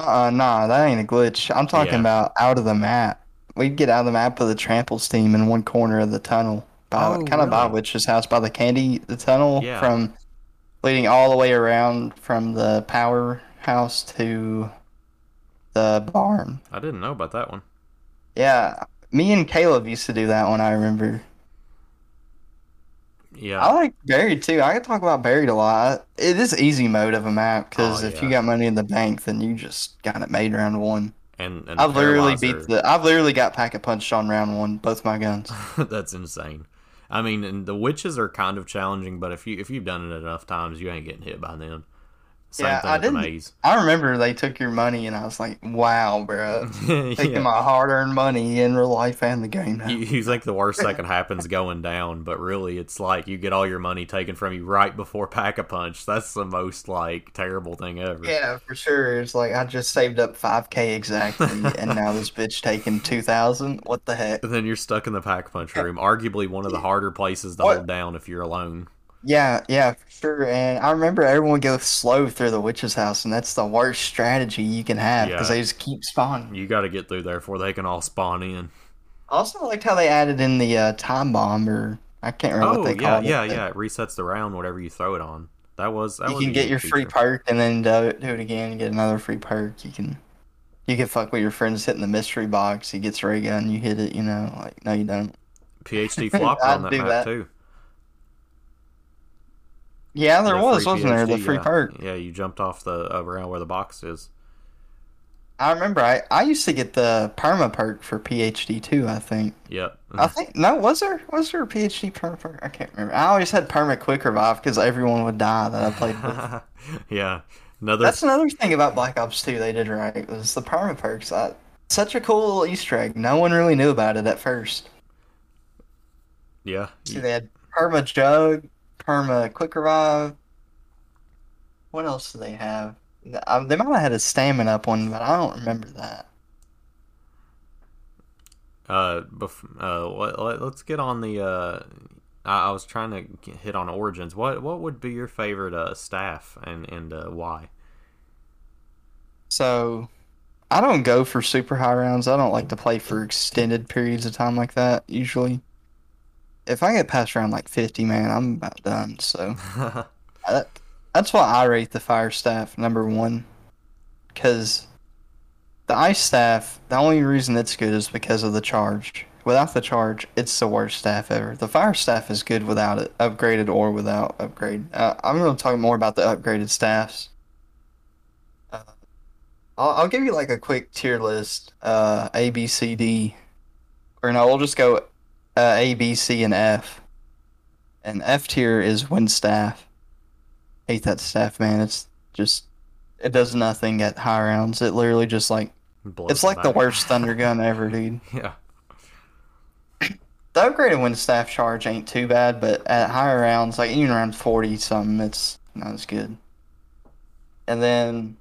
Uh, nah, that ain't a glitch. I'm talking Yeah. about out of the map. We'd get out of the map with the trample steam in one corner of the tunnel, by Oh, kind of by? Witch's house, by the candy, the tunnel Yeah. from leading all the way around from the powerhouse to the barn. I didn't know about that one. Yeah, me and Caleb used to do that one. I remember. Yeah, I like buried too. I could talk about buried a lot. It is easy mode of a map because Oh, if yeah. you got money in the bank, then you just got it made round one. and and I've literally paralyzer- beat the. I've literally got pack a punched on round one, both my guns. That's insane. I mean, and the witches are kind of challenging, but if you if you've done it enough times, you ain't getting hit by them. Same Yeah, I didn't-. I remember they took your money, and I was like, "Wow, bro, taking my hard-earned money in real life and the game now." You, you think the worst that can happen is going down, but really it's like you get all your money taken from you right before pack a punch. That's the most like terrible thing ever. Yeah, for sure. It's like I just saved up five k exactly, and now this bitch taking two thousand. What the heck? And then you're stuck in the pack punch room, arguably one of the harder places to What? hold down if you're alone. Yeah, yeah, for sure. And I remember everyone goes slow through the witch's house, and that's the worst strategy you can have because Yeah. they just keep spawning. You got to get through there before they can all spawn in. I also liked how they added in the uh, time bomb, or I can't remember Oh what they yeah, called yeah, it. but yeah. It resets the round whatever you throw it on. That was that You was can get your free feature. perk and then do it, do it again and get another free perk. You can you can fuck with your friends hitting the mystery box. He gets ray gun, you hit it. You know, like no, you don't. PhD flopper on that map that. too. Yeah, there The was, wasn't there, the free yeah. perk? Yeah, you jumped off the uh, around where the box is. I remember. I I used to get the perma perk for PhD too. I think. Yep. I think no, was there was there a PhD perk? I can't remember. I always had perma quick revive because everyone would die that I played with. yeah. Another That's another thing about Black Ops 2 they did right was the perma perks. I, such a cool little Easter egg. No one really knew about it at first. yeah. See, they had perma jug, perma quick revive. What else do they have? Um, they might have had a stamina up one, but I don't remember that. Uh, bef- uh, let, let, us get on the. Uh, I, I was trying to get- hit on origins. What what would be your favorite uh, staff and and uh, why? So, I don't go for super high rounds. I don't like to play for extended periods of time like that usually. If I get past around like 50, man, I'm about done. So that, that's why I rate the fire staff number one. Because the ice staff, the only reason it's good is because of the charge. Without the charge, it's the worst staff ever. The fire staff is good without it, upgraded or without upgrade. Uh, I'm going to talk more about the upgraded staffs. Uh, I'll, I'll give you like a quick tier list uh, A, B, C, D. Or no, we'll just go uh, A, B, C, and F. And F tier is wind staff. Hate that staff, man. It's just it does nothing at high rounds. It literally just like Blows it's like the worst thunder gun ever, dude. Yeah. The upgraded wind staff charge ain't too bad, but at higher rounds, like even around forty something, it's not as good. And then,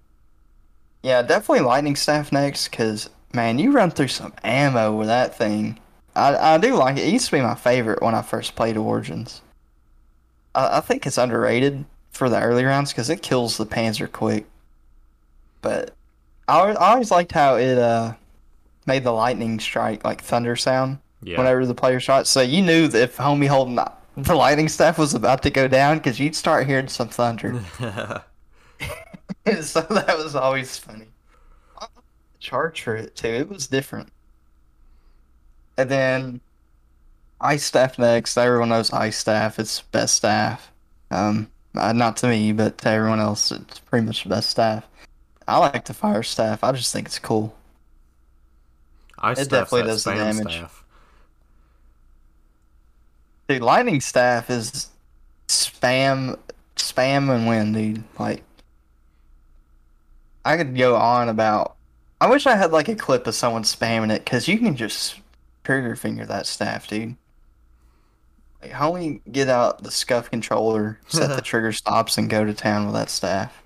yeah, definitely lightning staff next, cause man, you run through some ammo with that thing. I I do like it. It used to be my favorite when I first played Origins. I, I think it's underrated for the early rounds because it kills the Panzer quick. But I, I always liked how it uh made the lightning strike like thunder sound Yeah. whenever the player shot. So you knew that if homie holding the- the lightning staff was about to go down because you'd start hearing some thunder. so that was always funny. Charge for it too. It was different. And then ice staff next. Everyone knows ice staff. It's best staff. Um, uh, not to me, but to everyone else, it's pretty much the best staff. I like the fire staff. I just think it's cool. I It definitely does the damage. Staff. Dude, lightning staff is spam, spam and win, dude. Like, I could go on about. I wish I had like a clip of someone spamming it, cause you can just trigger finger that staff, dude. Like, homie, get out the scuff controller, set the trigger stops, and go to town with that staff.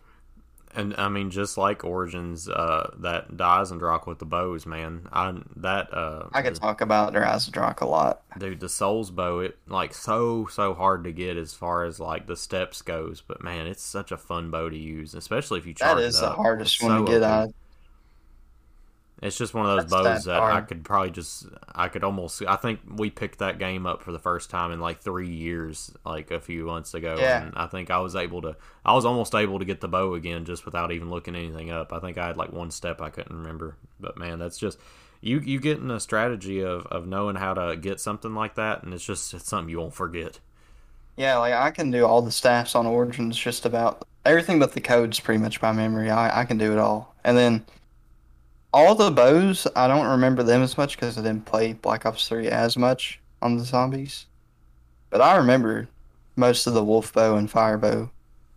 And I mean, just like Origins, uh, that dies and rock with the bows, man. I that uh, I could talk about Drazadrock a lot. dude, the Souls bow, it like so so hard to get as far as like the steps goes. But man, it's such a fun bow to use, especially if you charge That is the hardest It's one so to get out. It's just one of those That's bows that that I could probably just I could almost I think we picked that game up for the first time in like three years, like a few months ago, Yeah. and I think I was able to I was almost able to get the bow again just without even looking anything up. I think I had like one step I couldn't remember, but man, that's just you you get in a strategy of of knowing how to get something like that, and it's just it's something you won't forget. Yeah, like I can do all the staffs on Origins, just about everything but the codes, pretty much by memory. I I can do it all, and then all the bows. I don't remember them as much because I didn't play Black Ops Three as much on the zombies, but I remember most of the wolf bow and fire bow.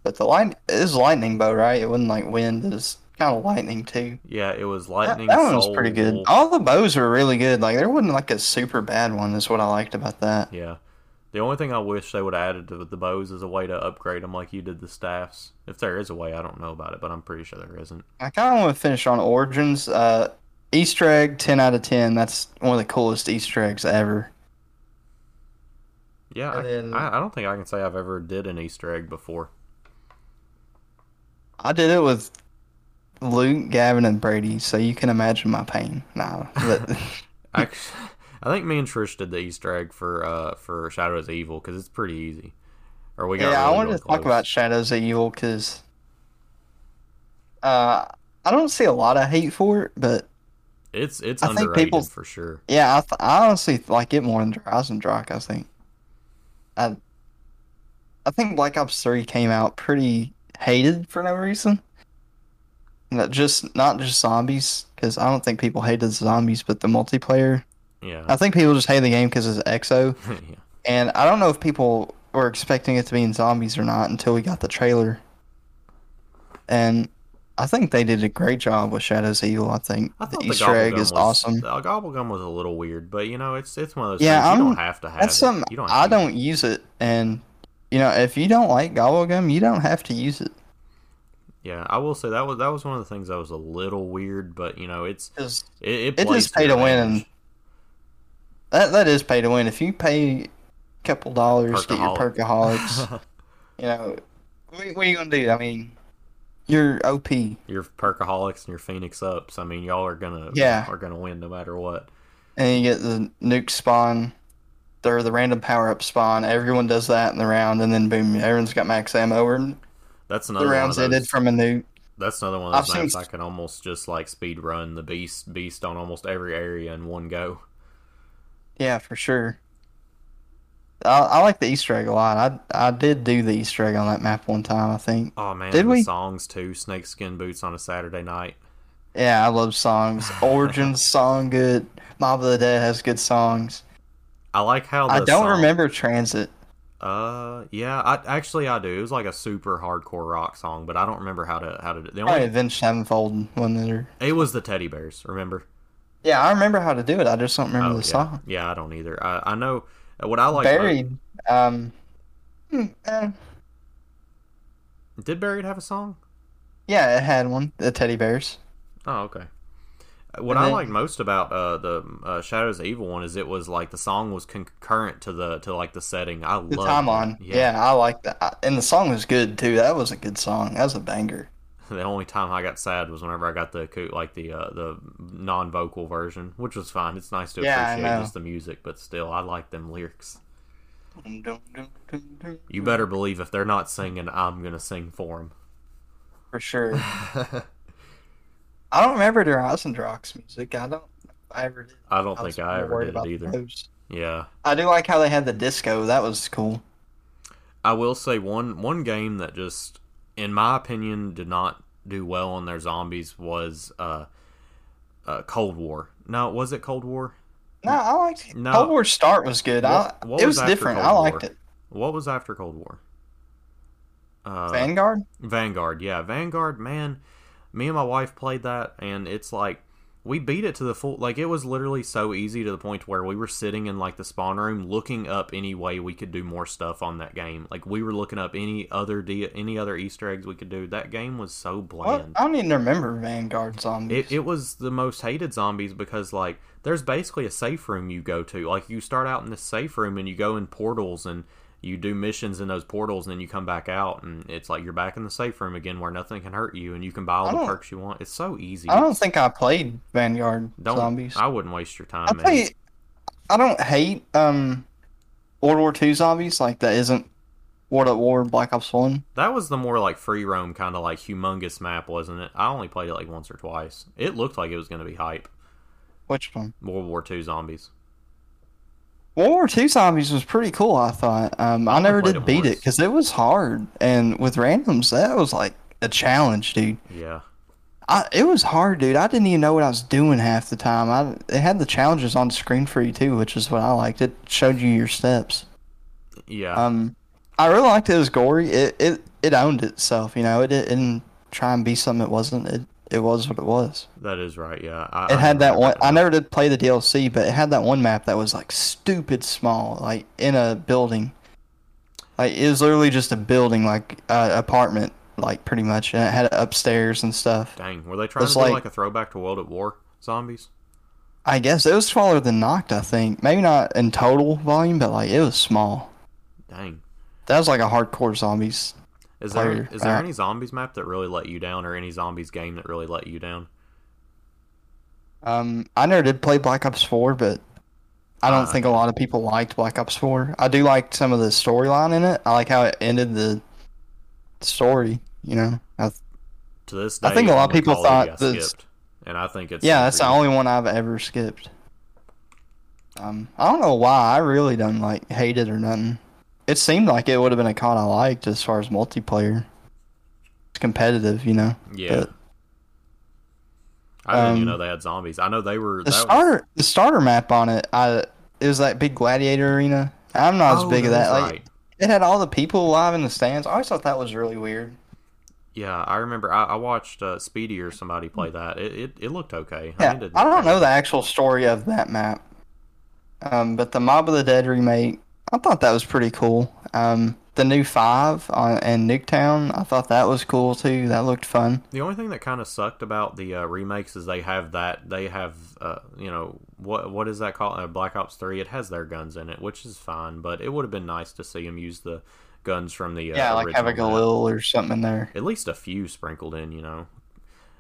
But the light it is lightning bow, right? It wasn't like wind. It was kind of lightning too. Yeah, it was That, lightning. that one was pretty good. Wolf. All the bows were really good. Like there wasn't like a super bad one. Is what I liked about that. Yeah. The only thing I wish they would have added to the bows is a way to upgrade them like you did the staffs. If there is a way, I don't know about it, but I'm pretty sure there isn't. I kind of want to finish on Origins. Uh, Easter egg, 10 out of 10. That's one of the coolest Easter eggs ever. Yeah, I, then- I, I don't think I can say I've ever did an Easter egg before. I did it with Luke, Gavin, and Brady, so you can imagine my pain. Nah, but Actually, I think me and Trish did the Easter egg for uh for Shadows of Evil because it's pretty easy. Or we got yeah, I really, wanted really to talk about Shadows of Evil because uh, I don't see a lot of hate for it, but it's it's I think people- for sure. yeah, I, th- I honestly like it more than Drazendrock, I think. I, I think Black Ops 3 came out pretty hated for no reason. Not just not just zombies, because I don't think people hated zombies, but the multiplayer. Yeah, I think people just hate the game because it's EXO, yeah. and I don't know if people were expecting it to be in zombies or not until we got the trailer. And I think they did a great job with Shadows Evil. I think I the thought Easter egg is was, awesome. The Gobblegum was a little weird, but you know, it's it's one of those Yeah, things you I'm- don't have to have. That's it. something You don't I don't use it, and you know if you don't like Gobblegum, you don't have to use it. Yeah, I will say that was that was one of the things that was a little weird, but you know, it's it, it, It plays is pay to win, and that that is pay to win. If you pay a couple dollars, get your perkaholics. you know, what, what are you gonna do? I mean, you're OP. your perkaholics and your phoenix ups. I mean, y'all are gonna Yeah. are gonna win no matter what. and you get the nuke spawn. or the random power up spawn. Everyone does that in the round, and then boom, everyone's got max ammo, and That's the another one round's ended from a nuke. That's another one of I've those seen maps s- I can almost just like speed run the beast beast on almost every area in one go. Yeah, for sure. I, I like the Easter egg a lot. I I did do the Easter egg on that map one time. I think. Oh man, Did the we? songs too. Snakeskin boots on a Saturday night. Yeah, I love songs. Origins song good. Mob of the Dead has good songs. I like how the I don't song- remember Transit. Uh, yeah, I actually I do. It was like a super hardcore rock song, but I don't remember how to how to. The Probably only Avenged Sevenfold one that it was the teddy bears. Remember? Yeah, I remember how to do it. I just don't remember Oh, the yeah. song. Yeah, I don't either. I I know what I like. Buried. Um. hmm, eh, Did Buried have a song? yeah, it had one. The teddy bears. Oh, okay. What And I then- like most about uh, the uh, Shadows of Evil one is it was like the song was concurrent to the to like the setting. I The love timeline. Yeah. I like that. And the song was good too. That was a good song. That was a banger. The only time I got sad was whenever I got the like the uh, the non vocal version, which was fine. It's nice to Yeah, appreciate just the music, but still, I like them lyrics. You better believe if they're not singing, I'm gonna sing for them. For sure. I don't remember their Eisendrach's music. I don't. I ever did. I don't was think I ever did it either. those. Yeah. I do like how they had the disco. That was cool. I will say one one game that just, in my opinion, did not do well on their zombies was uh, uh, Cold War. No, was it Cold War? No, I liked it. No. Cold War Start was good. What- I, what it was was different. Cold I liked War? it. What was after Cold War? Uh, Vanguard. Vanguard, yeah, Vanguard, man. Me and my wife played that, and it's like we beat it to the full. Like it was literally so easy to the point where we were sitting in like the spawn room, looking up any way we could do more stuff on that game. Like we were looking up any other de- any other Easter eggs we could do. That game was so What? bland. I don't even remember Vanguard zombies. It, it was the most hated zombies because like there's basically a safe room you go to. Like you start out in this safe room and you go in portals and you do missions in those portals and then you come back out and it's like you're back in the safe room again where nothing can hurt you and you can buy all the perks you want. It's so easy. I don't think I played Vanguard Don't zombies. I wouldn't waste your time, I man. play. I don't hate um, World War II zombies like that. Isn't World at War Black Ops One? That was the more like free roam kind of like humongous map, wasn't it? I only played it like once or twice. It looked like it was going to be hype. Which one? World War II zombies. World War II zombies was pretty cool. I thought. Um, I only never did beat it because it was hard, and with randoms, that was like a challenge, dude. Yeah. I, it was hard, dude. I didn't even know what I was doing half the time. I it had the challenges on screen for you too, which is what I liked. It showed you your steps. Yeah. Um, I really liked it. It was gory. It it it owned itself. You know, it, didn't try and be something it wasn't. It it was what it was. that is right. Yeah. I, It I had that one. I never did play the DLC, but it had that one map that was like stupid small, like in a building. Like it was literally just a building, like uh, apartment, like pretty much, and it had upstairs and stuff. Dang, were they trying to do like- like a throwback to World at War zombies? I guess it was smaller than Nacht. I think maybe not in total volume, but like it was small. Dang. That was like a hardcore zombies. Is there Player, there uh, any zombies map that really let you down, or any zombies game that really let you down? Um, I never did play Black Ops 4, but I don't Ah, think a lot of people liked Black Ops 4. I do like some of the storyline in it. I like how it ended the story. You know, I, To this day, I think a lot of people thought this- skipped, and I think it's yeah, that's the only one I've ever skipped. Um, I don't know why. I really don't like hate it or nothing. It seemed like it would have been a con I liked as far as multiplayer. It's competitive, you know. Yeah. but- I didn't even um, know they had zombies. I know they were. The that was- starter, the starter map on it, I it was that big gladiator arena. I'm not as Oh, big of that Like right. it had all the people alive in the stands. I always thought that was really weird. Yeah, I remember. I, I watched uh, Speedy or somebody play that. It it, it looked okay. Yeah, it I don't know the actual story of that map. Um, but the Mob of the Dead remake, I thought that was pretty cool. Um, the new five on in Nuketown, I thought that was cool too. That looked fun. The only thing that kind of sucked about the uh, remakes is they have that they have uh, you know what what is that called uh, Black Ops Three? It has their guns in it, which is fine, but it would have been nice to see them use the guns from the uh, yeah, like have a. Galil or something in there. At least a few sprinkled in, you know.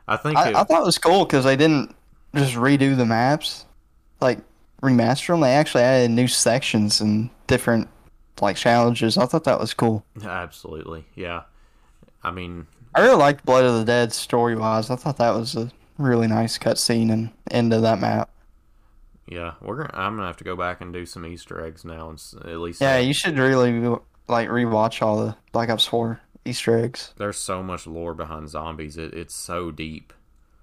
I think I, it, I thought it was cool because they didn't just redo the maps. Like remaster them, they actually added new sections and different like challenges. I thought that was cool. Absolutely, yeah. I mean, I really liked Blood of the Dead story wise. I thought that was a really nice cutscene and end of that map. yeah, we're gonna. I'm gonna have to go back and do some Easter eggs now, and at least Yeah, you should really like rewatch all the Black Ops 4 Easter eggs. there's so much lore behind zombies. It, it's so deep.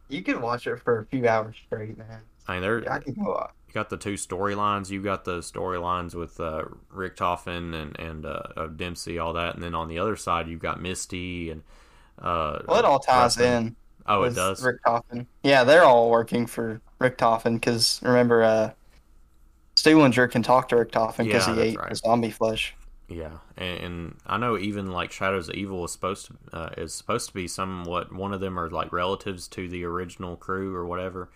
You can watch it for a few hours straight, man. I mean, there I could go. Uh, you got the two storylines. You got the storylines with uh, Richtofen and and uh, Dempsey, all that, and then on the other side you've got Misty and. Uh, Well, it all ties in. Oh, it does. Richtofen. Yeah, they're all working for Richtofen because remember, uh, Stuhlinger can talk to Richtofen because Yeah, he ate right. the zombie flesh. Yeah, and, and I know even like Shadows of Evil is supposed to uh, is supposed to be somewhat one of them are like relatives to the original crew or whatever.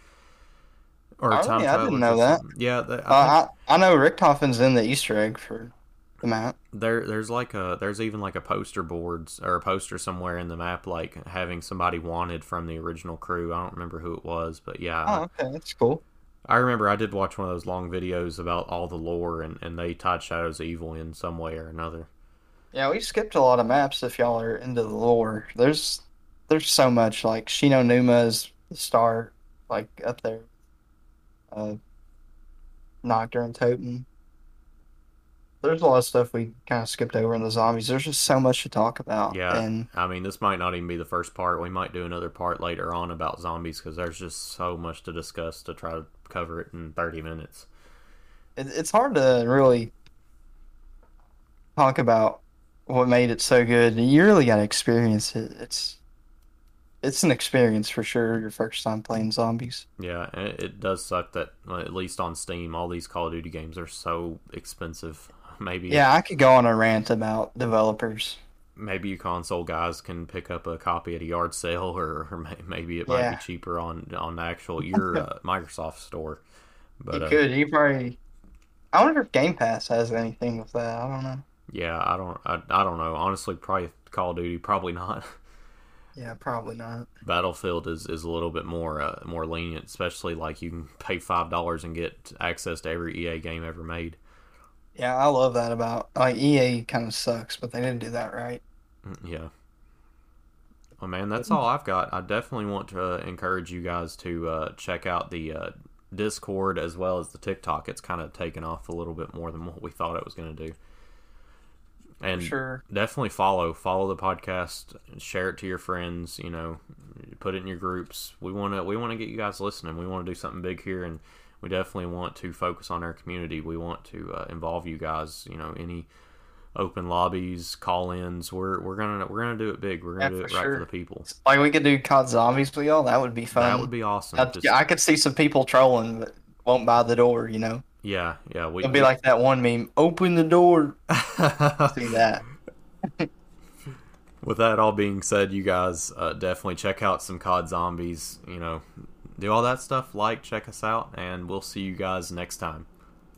Or Oh, time yeah, I didn't know that. Yeah, I Uh, I I know Richtofen's in the Easter egg for the map. there there's like a there's even like a poster boards or a poster somewhere in the map like having somebody wanted from the original crew. I don't remember who it was, but yeah, Oh, okay, that's cool. I remember I did watch one of those long videos about all the lore and, and they tied Shadows of Evil in some way or another. Yeah, we skipped a lot of maps if y'all are into the lore. There's there's so much like Shi No Numa is the start, like up there. Uh Nacht der Untoten. There's a lot of stuff we kind of skipped over in the zombies. There's just so much to talk about. Yeah. And I mean, this might not even be the first part. We might do another part later on about zombies because there's just so much to discuss to try to cover it in 30 minutes. it, it's hard to really talk about what made it so good. You really got to experience it. It's it's an experience for sure. Your first time playing zombies. Yeah, it, it does suck that, well, at least on Steam, all these Call of Duty games are so expensive. Maybe Yeah, I could go on a rant about developers. maybe you console guys can pick up a copy at a yard sale, or, or maybe it might Yeah. be cheaper on on the actual your uh, Microsoft store. But you uh, could. You probably. I wonder if Game Pass has anything with that. I don't know. yeah, I don't I, I don't know. Honestly, probably Call of Duty, probably not. Yeah, probably not. Battlefield is, is a little bit more uh, more lenient, especially like you can pay five dollars and get access to every EA game ever made. Yeah, I love that about like EA. Kind of sucks, but they didn't do that right. Mm, Yeah. Well, man, that's all I've got. I definitely want to uh, encourage you guys to uh, check out the uh, Discord as well as the TikTok. It's kind of taken off a little bit more than what we thought it was going to do. And Sure. definitely follow follow the podcast, share it to your friends. You know, put it in your groups. We want to we want to get you guys listening. We want to do something big here, and we definitely want to focus on our community. We want to uh, involve you guys. You know, any open lobbies, call-ins. We're we're gonna we're gonna do it big. We're gonna Yeah, do it for right sure. for the people. Like we could do COD Zombies with y'all. That would be fun. That would be awesome. I, Just- I could see some people trolling, but won't buy the door. You know, yeah, yeah. We, it'll be like that one meme: "Open the door." See that? With that all being said, you guys uh, definitely check out some COD Zombies. You know, do all that stuff. Like, check us out, and we'll see you guys next time.